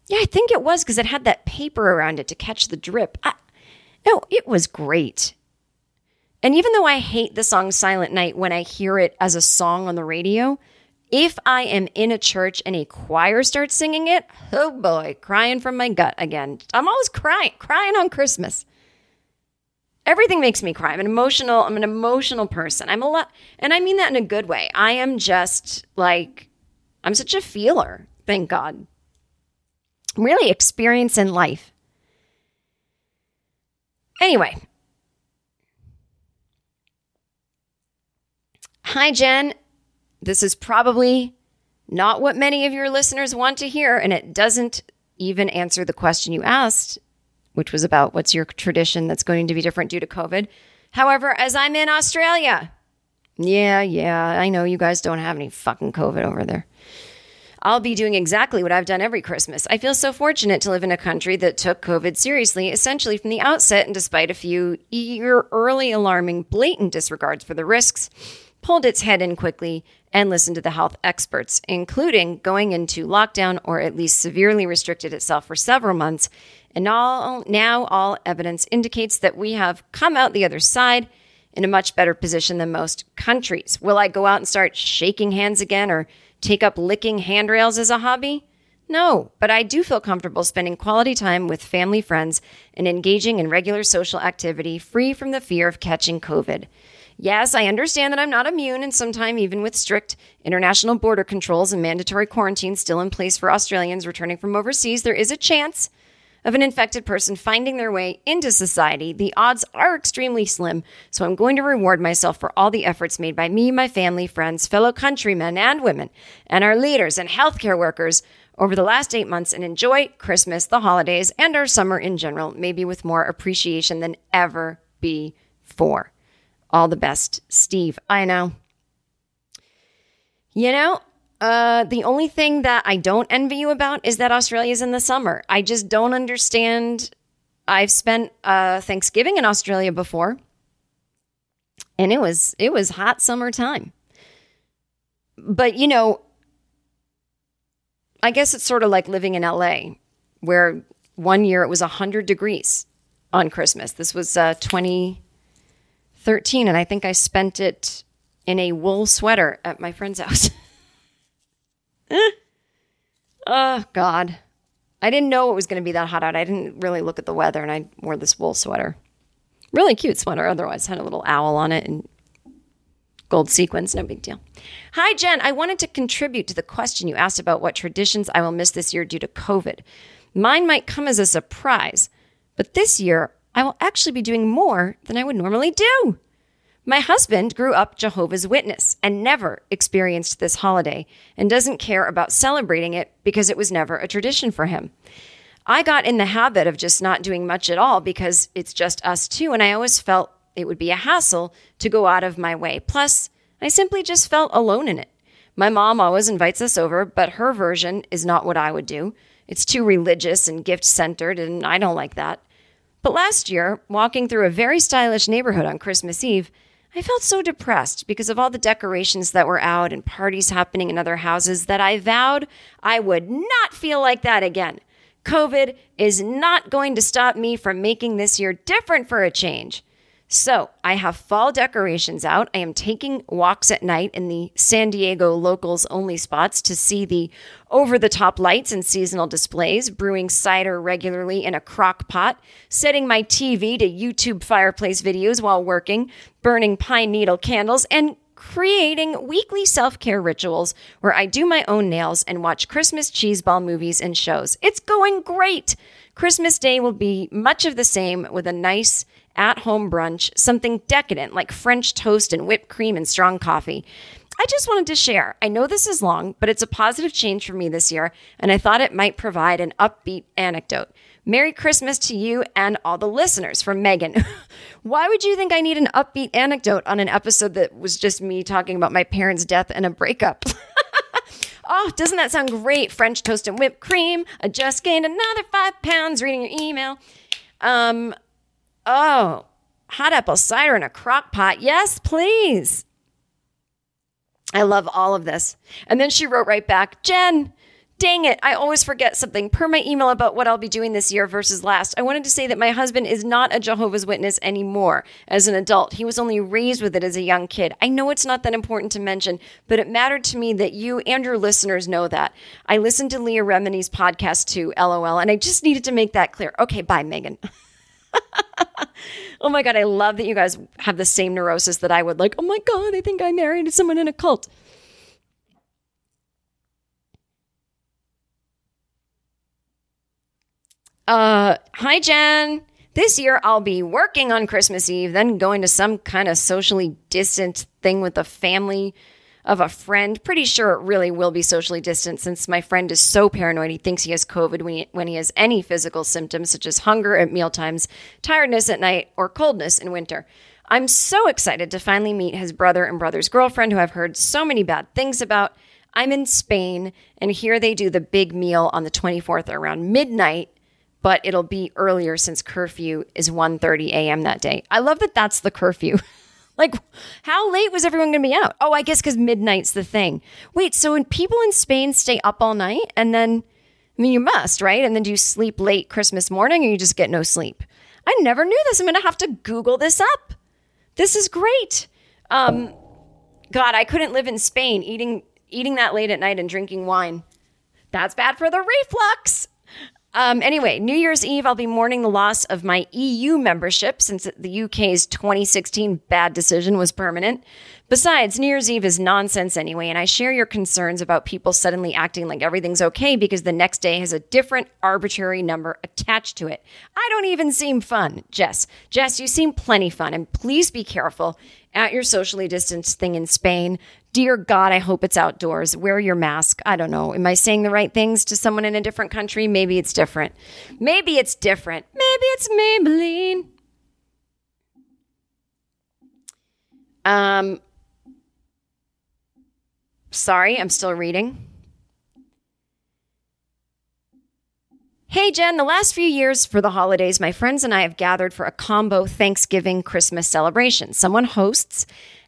Yeah, I think it was because it had that paper around it to catch the drip. I, no, it was great. And even though I hate the song Silent Night when I hear it as a song on the radio, if I am in a church and a choir starts singing it, oh boy, crying from my gut again. I'm always crying, crying on Christmas. Everything makes me cry. I'm an emotional, I'm an emotional person. I'm a lot, and I mean that in a good way. I am just like, I'm such a feeler, thank God. Really experience in life. Anyway. Hi, Jen. This is probably not what many of your listeners want to hear, and it doesn't even answer the question you asked, which was about what's your tradition that's going to be different due to COVID. However, as I'm in Australia, yeah, yeah, I know you guys don't have any fucking COVID over there. I'll be doing exactly what I've done every Christmas. I feel so fortunate to live in a country that took COVID seriously, essentially from the outset, and despite a few early alarming, blatant disregards for the risks, pulled its head in quickly and listen to the health experts, including going into lockdown or at least severely restricted itself for several months. And all, now all evidence indicates that we have come out the other side in a much better position than most countries. Will I go out and start shaking hands again or take up licking handrails as a hobby? No, but I do feel comfortable spending quality time with family, friends, and engaging in regular social activity free from the fear of catching COVID. Yes, I understand that I'm not immune, and sometimes, even with strict international border controls and mandatory quarantine still in place for Australians returning from overseas, there is a chance of an infected person finding their way into society. The odds are extremely slim, so I'm going to reward myself for all the efforts made by me, my family, friends, fellow countrymen and women, and our leaders and healthcare workers over the last eight months and enjoy Christmas, the holidays, and our summer in general, maybe with more appreciation than ever before. All the best, Steve. I know. You know, Uh, the only thing that I don't envy you about is that Australia's in the summer. I just don't understand. I've spent uh, Thanksgiving in Australia before, and it was it was hot summertime. But you know, I guess it's sort of like living in LA, where one year it was 100 degrees on Christmas. This was uh, 2013, and I think I spent it in a wool sweater at my friend's house. oh, God. I didn't know it was going to be that hot out. I didn't really look at the weather, and I wore this wool sweater. Really cute sweater, otherwise. Had a little owl on it and gold sequins, no big deal. Hi, Jen. I wanted to contribute to the question you asked about what traditions I will miss this year due to COVID. Mine might come as a surprise, but this year I will actually be doing more than I would normally do. My husband grew up Jehovah's Witness and never experienced this holiday and doesn't care about celebrating it because it was never a tradition for him. I got in the habit of just not doing much at all because it's just us two, and I always felt it would be a hassle to go out of my way. Plus, I simply just felt alone in it. My mom always invites us over, but her version is not what I would do. It's too religious and gift centered, and I don't like that. But last year, walking through a very stylish neighborhood on Christmas Eve, I felt so depressed because of all the decorations that were out and parties happening in other houses that I vowed I would not feel like that again. COVID is not going to stop me from making this year different for a change. So I have fall decorations out. I am taking walks at night in the San Diego locals only spots to see the over the top lights and seasonal displays, brewing cider regularly in a crock pot, setting my TV to YouTube fireplace videos while working, burning pine needle candles, and creating weekly self care rituals where I do my own nails and watch Christmas cheeseball movies and shows. It's going great. Christmas Day will be much of the same with a nice at home brunch, something decadent like French toast and whipped cream and strong coffee. I just wanted to share. I know this is long, but it's a positive change for me this year, and I thought it might provide an upbeat anecdote. Merry Christmas to you and all the listeners from Megan. Why would you think I need an upbeat anecdote on an episode that was just me talking about my parents' death and a breakup? oh, doesn't that sound great? French toast and whipped cream. I just gained another five pounds reading your email. Um, oh, hot apple cider in a crock pot. Yes, please. I love all of this. And then she wrote right back, Jen, dang it, I always forget something per my email about what I'll be doing this year versus last. I wanted to say that my husband is not a Jehovah's Witness anymore as an adult. He was only raised with it as a young kid. I know it's not that important to mention, but it mattered to me that you and your listeners know that. I listened to Leah Remini's podcast too, lol, and I just needed to make that clear. Okay, bye, Megan. oh my God, I love that you guys have the same neurosis that I would. Like, oh my God, I think I married someone in a cult. Uh, hi, Jen. This year I'll be working on Christmas Eve, then going to some kind of socially distant thing with the family of a friend. Pretty sure it really will be socially distant since my friend is so paranoid he thinks he has COVID when he, when he has any physical symptoms such as hunger at mealtimes, tiredness at night, or coldness in winter. I'm so excited to finally meet his brother and brother's girlfriend, who I've heard so many bad things about. I'm in Spain, and here they do the big meal on the 24th around midnight, but it'll be earlier since curfew is 1:30 a.m. that day. I love that that's the curfew. Like, how late was everyone going to be out? Oh, I guess because midnight's the thing. Wait, so when people in Spain stay up all night and then, I mean, you must, right? And then do you sleep late Christmas morning or you just get no sleep? I never knew this. I'm going to have to Google this up. This is great. Um, God, I couldn't live in Spain eating eating that late at night and drinking wine. That's bad for the reflux. Um, anyway, New Year's Eve, I'll be mourning the loss of my EU membership since the UK's 2016 bad decision was permanent. Besides, New Year's Eve is nonsense anyway, and I share your concerns about people suddenly acting like everything's okay because the next day has a different arbitrary number attached to it. I don't even seem fun, Jess. Jess, you seem plenty fun, and please be careful at your socially distanced thing in Spain. Dear God, I hope it's outdoors. Wear your mask. I don't know. Am I saying the right things to someone in a different country? Maybe it's different. Maybe it's different. Maybe it's Maybelline. Um, Sorry, I'm still reading. Hey, Jen, the last few years for the holidays, my friends and I have gathered for a combo Thanksgiving Christmas celebration. Someone hosts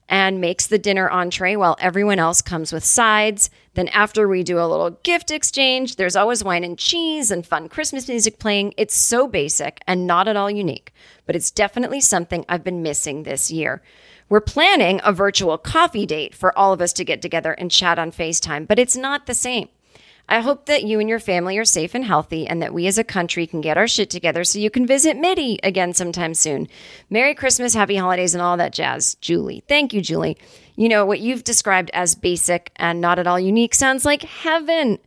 and makes the dinner entree while everyone else comes with sides. Then, after we do a little gift exchange, there's always wine and cheese and fun Christmas music playing. It's so basic and not at all unique, but it's definitely something I've been missing this year. We're planning a virtual coffee date for all of us to get together and chat on FaceTime, but it's not the same. I hope that you and your family are safe and healthy and that we as a country can get our shit together so you can visit Mitty again sometime soon. Merry Christmas, happy holidays, and all that jazz. Julie. Thank you, Julie. You know, what you've described as basic and not at all unique sounds like heaven.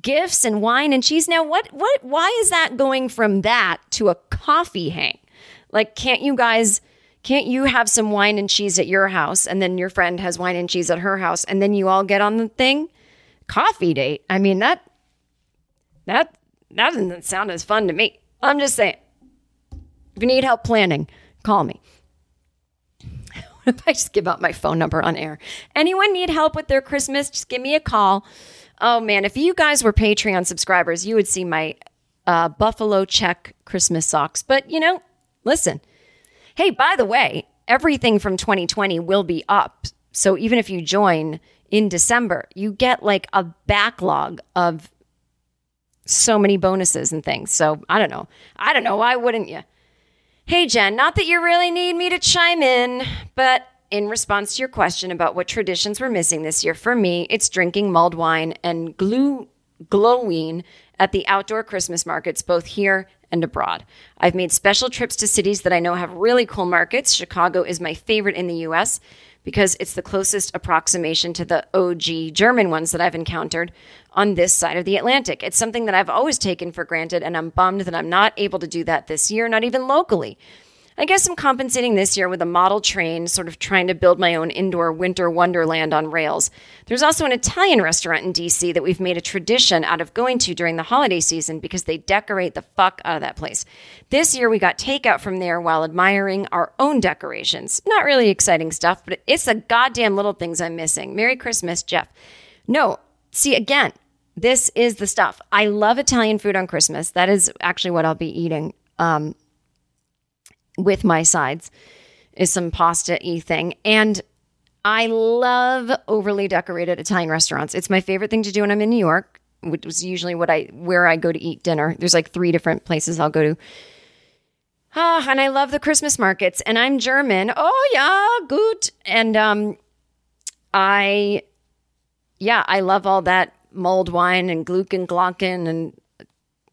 Gifts and wine and cheese. Now, what, what, why is that going from that to a coffee hang? Like, can't you guys, can't you have some wine and cheese at your house and then your friend has wine and cheese at her house and then you all get on the thing? Coffee date. I mean that that that doesn't sound as fun to me. I'm just saying. If you need help planning, call me. What if I just give out my phone number on air? Anyone need help with their Christmas? Just give me a call. Oh man, if you guys were Patreon subscribers, you would see my uh, buffalo check Christmas socks. But you know, listen. Hey, by the way, everything from 2020 will be up. So even if you join, in December. You get like a backlog of so many bonuses and things. So I don't know. I don't know. Why wouldn't you? Hey, Jen, not that you really need me to chime in, but in response to your question about what traditions we're missing this year, for me, it's drinking mulled wine and glue, glowing at the outdoor Christmas markets, both here and abroad. I've made special trips to cities that I know have really cool markets. Chicago is my favorite in the US because it's the closest approximation to the OG German ones that I've encountered on this side of the Atlantic. It's something that I've always taken for granted, and I'm bummed that I'm not able to do that this year, not even locally. I guess I'm compensating this year with a model train, sort of trying to build my own indoor winter wonderland on rails. There's also an Italian restaurant in DC that we've made a tradition out of going to during the holiday season because they decorate the fuck out of that place. This year we got takeout from there while admiring our own decorations. Not really exciting stuff, but it's the goddamn little things I'm missing. Merry Christmas, Jeff. No, see, again, this is the stuff. I love Italian food on Christmas. That is actually what I'll be eating. Um, with my sides is some pasta y thing. And I love overly decorated Italian restaurants. It's my favorite thing to do when I'm in New York, which is usually what I where I go to eat dinner. There's like three different places I'll go to. Ah, and I love the Christmas markets. And I'm German. Oh yeah, gut. And um I yeah, I love all that mulled wine and glucken glocken and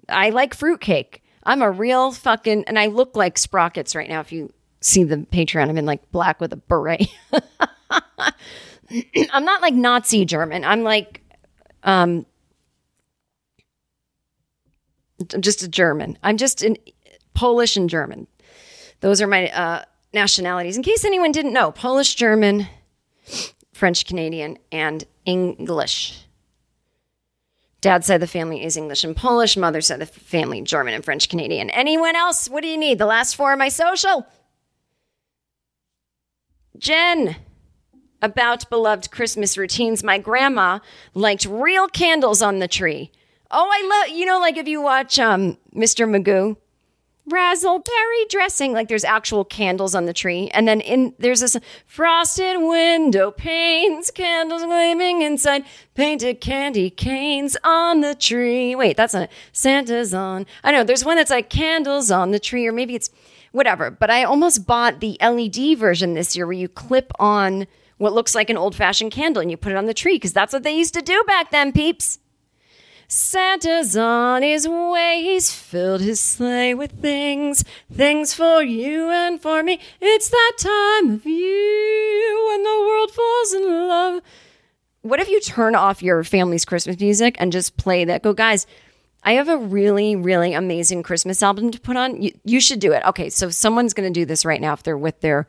I like fruitcake. I'm a real fucking, and I look like Sprockets right now. If you see the Patreon, I'm in like black with a beret. I'm not like Nazi German. I'm like, um, I'm just a German. I'm just in Polish and German. Those are my uh, nationalities. In case anyone didn't know, Polish, German, French, Canadian, and English. Dad's side of the family is English and Polish. Mother's side of the family, German and French Canadian. Anyone else? What do you need? The last four of my social. Jen, about beloved Christmas routines. My grandma liked real candles on the tree. Oh, I love, you know, like if you watch um, Mr. Magoo, razzleberry dressing. Like there's actual candles on the tree. And then in there's this frosted window panes, candles gleaming inside, painted candy canes on the tree. Wait, that's not it. Santa's on. I know there's one that's like candles on the tree, or maybe it's whatever. But I almost bought the LED version this year where you clip on what looks like an old fashioned candle and you put it on the tree because that's what they used to do back then, peeps. Santa's on his way, he's filled his sleigh with things, things for you and for me. It's that time of year when the world falls in love. What if you turn off your family's Christmas music and just play that? Go, guys, I have a really, really amazing Christmas album to put on. You, you should do it. Okay, so someone's going to do this right now if they're with their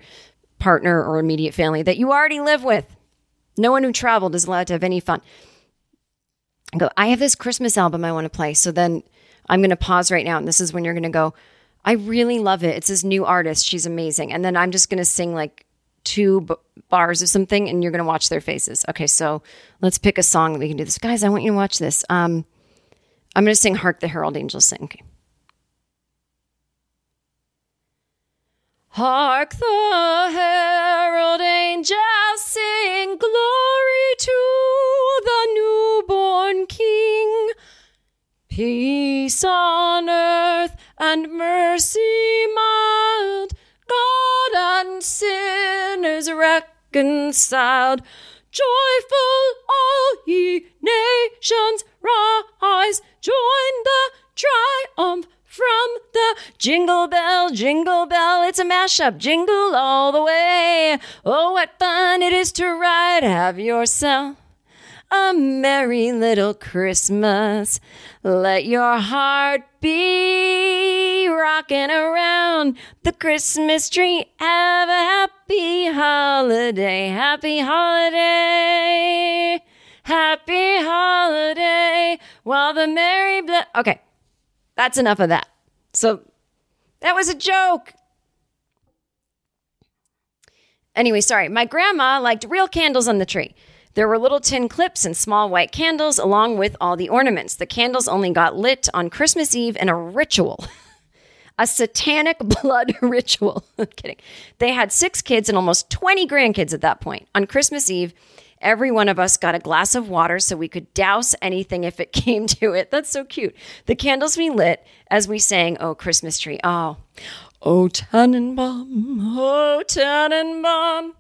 partner or immediate family that you already live with. No one who traveled is allowed to have any fun. Go, I have this Christmas album I want to play. So then I'm going to pause right now. And this is when you're going to go, I really love it. It's this new artist. She's amazing. And then I'm just going to sing like two b- bars of something, and you're going to watch their faces. Okay, so let's pick a song that we can do this. Guys, I want you to watch this. Um, I'm going to sing "Hark the Herald Angels Sing." Okay. Hark the herald angels sing glory to Peace on earth and mercy mild, God and sinners reconciled. Joyful all ye nations rise, join the triumph from the jingle bell, jingle bell. It's a mashup, jingle all the way. Oh, what fun it is to ride! Have yourself a merry little Christmas. Let your heart be rocking around the Christmas tree. Have a happy holiday, happy holiday, happy holiday. While the merry ble- okay, that's enough of that. So that was a joke. Anyway, sorry. My grandma liked real candles on the tree. There were little tin clips and small white candles along with all the ornaments. The candles only got lit on Christmas Eve in a ritual. a satanic blood ritual. I'm kidding. They had six kids and almost 20 grandkids at that point. On Christmas Eve, every one of us got a glass of water so we could douse anything if it came to it. That's so cute. The candles we lit as we sang, Oh, Christmas tree. Oh, oh, Tannenbaum. Oh, Tannenbaum.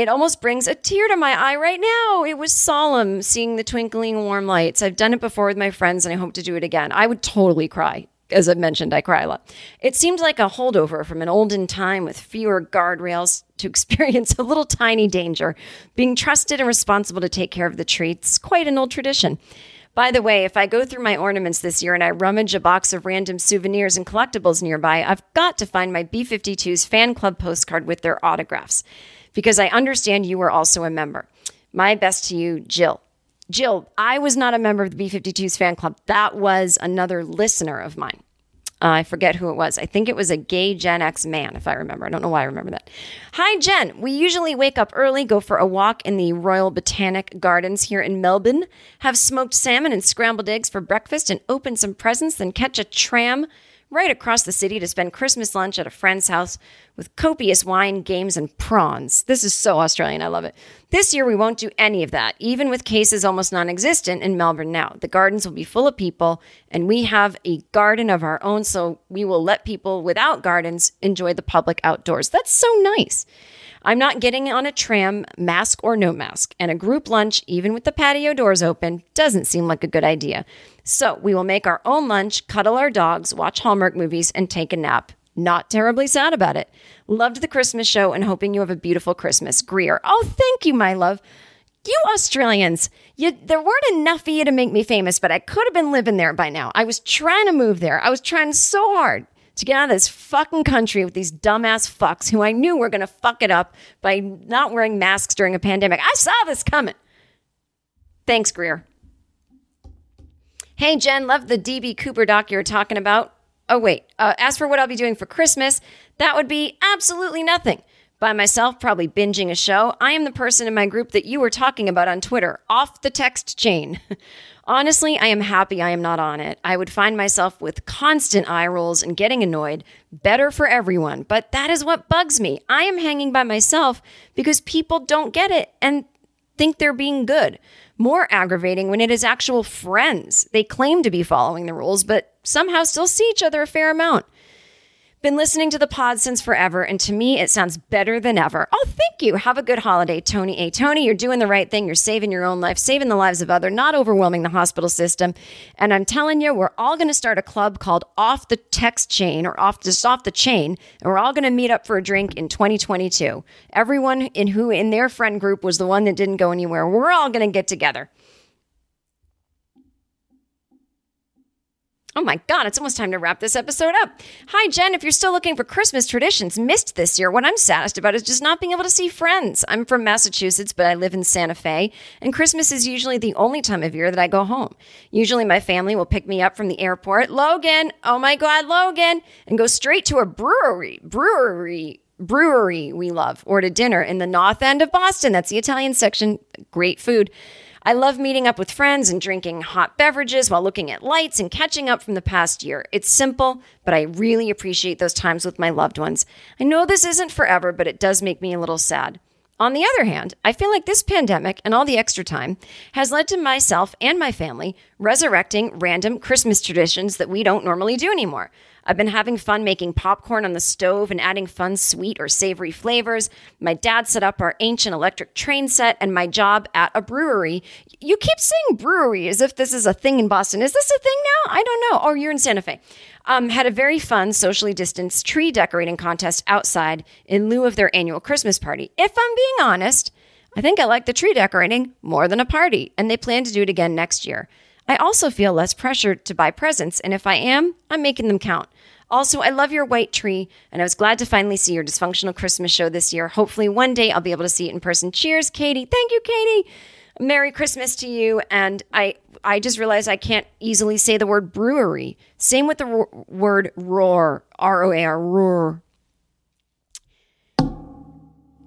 It almost brings a tear to my eye right now. It was solemn seeing the twinkling warm lights. I've done it before with my friends and I hope to do it again. I would totally cry. As I've mentioned, I cry a lot. It seemed like a holdover from an olden time with fewer guardrails to experience a little tiny danger, being trusted and responsible to take care of the treats. Quite an old tradition. By the way, if I go through my ornaments this year and I rummage a box of random souvenirs and collectibles nearby, I've got to find my B 52's fan club postcard with their autographs because I understand you were also a member. My best to you, Jill. Jill, I was not a member of the B 52's fan club. That was another listener of mine. Uh, I forget who it was. I think it was a gay Gen X man, if I remember. I don't know why I remember that. Hi, Jen. We usually wake up early, go for a walk in the Royal Botanic Gardens here in Melbourne, have smoked salmon and scrambled eggs for breakfast, and open some presents, then catch a tram right across the city to spend Christmas lunch at a friend's house with copious wine, games, and prawns. This is so Australian. I love it. This year, we won't do any of that, even with cases almost non existent in Melbourne now. The gardens will be full of people, and we have a garden of our own, so we will let people without gardens enjoy the public outdoors. That's so nice. I'm not getting on a tram, mask or no mask, and a group lunch, even with the patio doors open, doesn't seem like a good idea. So we will make our own lunch, cuddle our dogs, watch Hallmark movies, and take a nap. Not terribly sad about it. Loved the Christmas show and hoping you have a beautiful Christmas. Greer. Oh, thank you, my love. You Australians, you, there weren't enough of you to make me famous, but I could have been living there by now. I was trying to move there. I was trying so hard to get out of this fucking country with these dumbass fucks who I knew were going to fuck it up by not wearing masks during a pandemic. I saw this coming. Thanks, Greer. Hey, Jen, love the DB Cooper doc you were talking about. Oh, wait. Uh, as for what I'll be doing for Christmas, that would be absolutely nothing. By myself, probably binging a show. I am the person in my group that you were talking about on Twitter, off the text chain. Honestly, I am happy I am not on it. I would find myself with constant eye rolls and getting annoyed. Better for everyone, but that is what bugs me. I am hanging by myself because people don't get it and think they're being good. More aggravating when it is actual friends. They claim to be following the rules, but somehow still see each other a fair amount. Been listening to the pod since forever, and to me, it sounds better than ever. Oh, thank you. Have a good holiday, Tony A. Tony, you're doing the right thing. You're saving your own life, saving the lives of others, not overwhelming the hospital system. And I'm telling you, we're all going to start a club called Off the Text Chain or Off Just Off the Chain, and we're all going to meet up for a drink in 2022. Everyone in who in their friend group was the one that didn't go anywhere, we're all going to get together. Oh my God, it's almost time to wrap this episode up. Hi, Jen. If you're still looking for Christmas traditions missed this year, what I'm saddest about is just not being able to see friends. I'm from Massachusetts, but I live in Santa Fe, and Christmas is usually the only time of year that I go home. Usually, my family will pick me up from the airport, Logan, oh my God, Logan, and go straight to a brewery, brewery, brewery we love or to dinner in the north end of Boston. That's the Italian section. Great food. I love meeting up with friends and drinking hot beverages while looking at lights and catching up from the past year. It's simple, but I really appreciate those times with my loved ones. I know this isn't forever, but it does make me a little sad. On the other hand, I feel like this pandemic and all the extra time has led to myself and my family resurrecting random Christmas traditions that we don't normally do anymore. I've been having fun making popcorn on the stove and adding fun sweet or savory flavors. My dad set up our ancient electric train set and my job at a brewery. You keep saying brewery as if this is a thing in Boston. Is this a thing now? I don't know. Oh, you're in Santa Fe. Um, had a very fun, socially distanced tree decorating contest outside in lieu of their annual Christmas party. If I'm being honest, I think I like the tree decorating more than a party, and they plan to do it again next year. I also feel less pressure to buy presents, and if I am, I'm making them count. Also, I love your white tree, and I was glad to finally see your dysfunctional Christmas show this year. Hopefully, one day I'll be able to see it in person. Cheers, Katie. Thank you, Katie. Merry Christmas to you. And I, I just realized I can't easily say the word brewery. Same with the ro- word roar, R O A R, roar.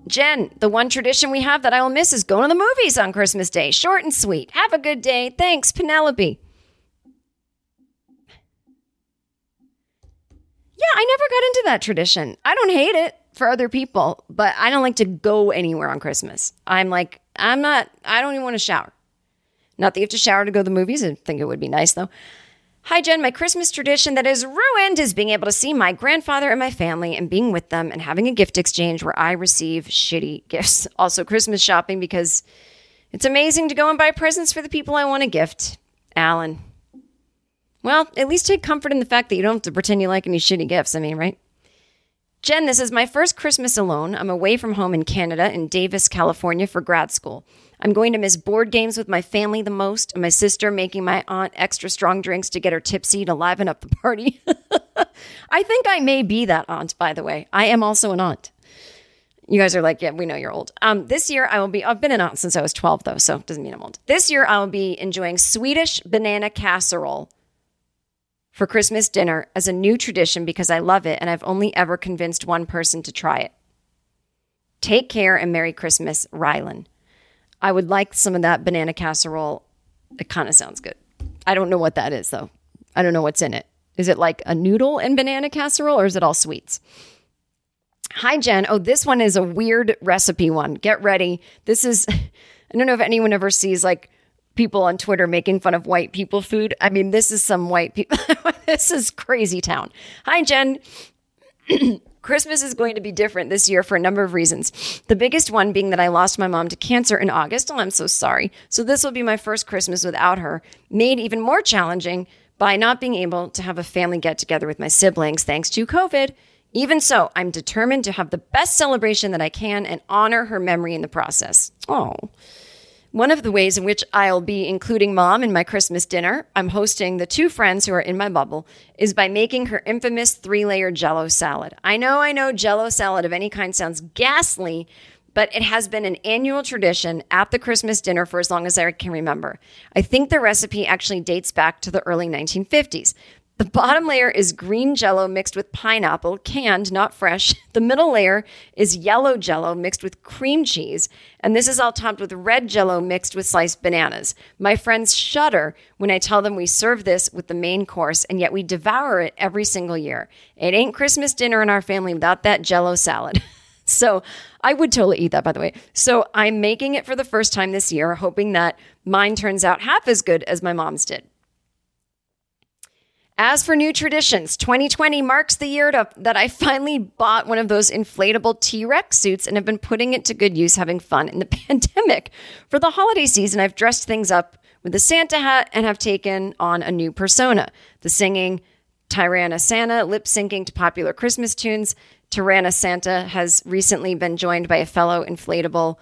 Jen, the one tradition we have that I will miss is going to the movies on Christmas Day. Short and sweet. Have a good day. Thanks, Penelope. Yeah, I never got into that tradition. I don't hate it for other people, but I don't like to go anywhere on Christmas. I'm like, I'm not, I don't even want to shower. Not that you have to shower to go to the movies. I think it would be nice though. Hi, Jen. My Christmas tradition that is ruined is being able to see my grandfather and my family and being with them and having a gift exchange where I receive shitty gifts. Also, Christmas shopping because it's amazing to go and buy presents for the people I want to gift. Alan. Well, at least take comfort in the fact that you don't have to pretend you like any shitty gifts. I mean, right? Jen, this is my first Christmas alone. I'm away from home in Canada, in Davis, California, for grad school. I'm going to miss board games with my family the most, and my sister making my aunt extra strong drinks to get her tipsy to liven up the party. I think I may be that aunt, by the way. I am also an aunt. You guys are like, yeah, we know you're old. Um, this year I will be. I've been an aunt since I was 12, though, so it doesn't mean I'm old. This year I will be enjoying Swedish banana casserole for Christmas dinner as a new tradition because I love it and I've only ever convinced one person to try it. Take care and Merry Christmas, Rylan. I would like some of that banana casserole. It kind of sounds good. I don't know what that is though. I don't know what's in it. Is it like a noodle and banana casserole or is it all sweets? Hi, Jen. Oh, this one is a weird recipe one. Get ready. This is, I don't know if anyone ever sees like people on Twitter making fun of white people food. I mean, this is some white people. this is crazy town. Hi, Jen. Christmas is going to be different this year for a number of reasons. The biggest one being that I lost my mom to cancer in August. Oh, I'm so sorry. So this will be my first Christmas without her, made even more challenging by not being able to have a family get together with my siblings thanks to COVID. Even so, I'm determined to have the best celebration that I can and honor her memory in the process. Oh. One of the ways in which I'll be including mom in my Christmas dinner, I'm hosting the two friends who are in my bubble, is by making her infamous three layer jello salad. I know, I know, jello salad of any kind sounds ghastly, but it has been an annual tradition at the Christmas dinner for as long as I can remember. I think the recipe actually dates back to the early 1950s. The bottom layer is green jello mixed with pineapple, canned, not fresh. The middle layer is yellow jello mixed with cream cheese. And this is all topped with red jello mixed with sliced bananas. My friends shudder when I tell them we serve this with the main course, and yet we devour it every single year. It ain't Christmas dinner in our family without that jello salad. So I would totally eat that, by the way. So I'm making it for the first time this year, hoping that mine turns out half as good as my mom's did. As for new traditions, 2020 marks the year to, that I finally bought one of those inflatable T Rex suits and have been putting it to good use having fun in the pandemic. For the holiday season, I've dressed things up with a Santa hat and have taken on a new persona the singing Tyranna Santa, lip syncing to popular Christmas tunes. Tyranna Santa has recently been joined by a fellow inflatable,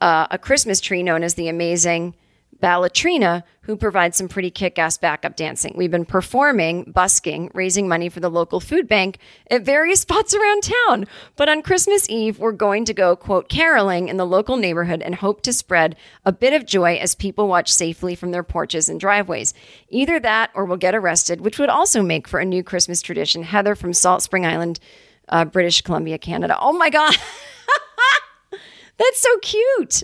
uh, a Christmas tree known as the Amazing Ballatrina, who provides some pretty kick ass backup dancing. We've been performing, busking, raising money for the local food bank at various spots around town. But on Christmas Eve, we're going to go, quote, caroling in the local neighborhood and hope to spread a bit of joy as people watch safely from their porches and driveways. Either that or we'll get arrested, which would also make for a new Christmas tradition. Heather from Salt Spring Island uh, British Columbia, Canada. Oh my God. That's so cute.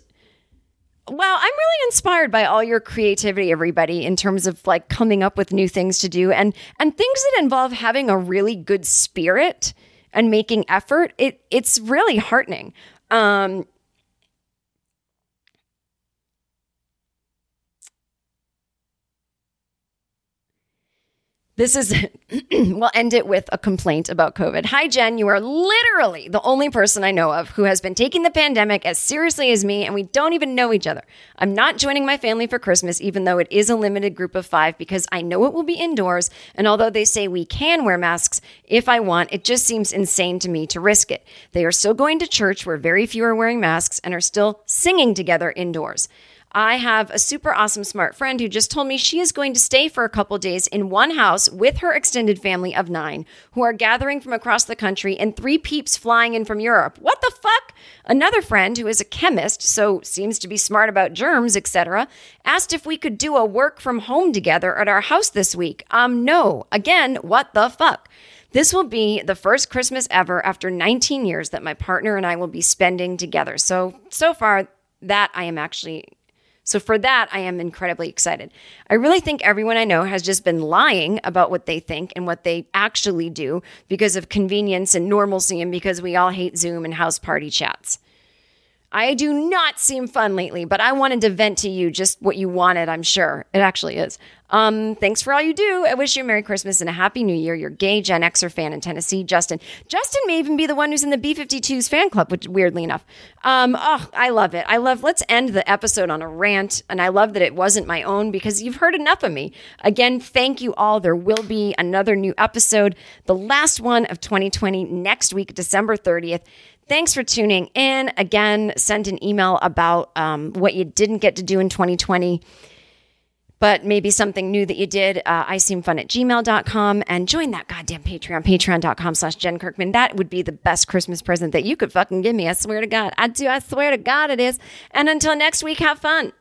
Wow, I'm really inspired by all your creativity, everybody, in terms of like coming up with new things to do and and things that involve having a really good spirit and making effort. It it's really heartening. Um, This is, we'll end it with a complaint about COVID. Hi, Jen. You are literally the only person I know of who has been taking the pandemic as seriously as me, and we don't even know each other. I'm not joining my family for Christmas, even though it is a limited group of five, because I know it will be indoors. And although they say we can wear masks if I want, it just seems insane to me to risk it. They are still going to church where very few are wearing masks and are still singing together indoors. I have a super awesome smart friend who just told me she is going to stay for a couple days in one house with her extended family of nine, who are gathering from across the country and three peeps flying in from Europe. What the fuck? Another friend who is a chemist, so seems to be smart about germs, etc., asked if we could do a work from home together at our house this week. Um, no. Again, what the fuck? This will be the first Christmas ever after 19 years that my partner and I will be spending together. So, so far, that I am actually so for that, I am incredibly excited. I really think everyone I know has just been lying about what they think and what they actually do because of convenience and normalcy and because we all hate Zoom and house party chats. I do not seem fun lately, but I wanted to vent to you just what you wanted, I'm sure. It actually is. Um, thanks for all you do. I wish you a Merry Christmas and a Happy New Year. Your gay Gen Xer fan in Tennessee, Justin. Justin may even be the one who's in the B 52's fan club, which weirdly enough. Um, oh, I love it. I love, let's end the episode on a rant. And I love that it wasn't my own because you've heard enough of me. Again, thank you all. There will be another new episode, the last one of 2020 next week, December 30th. Thanks for tuning in. Again, send an email about um, what you didn't get to do in 2020, but maybe something new that you did. Uh, I seem fun at gmail.com and join that goddamn Patreon, patreon.com slash Jen Kirkman. That would be the best Christmas present that you could fucking give me. I swear to God. I do. I swear to God it is. And until next week, have fun.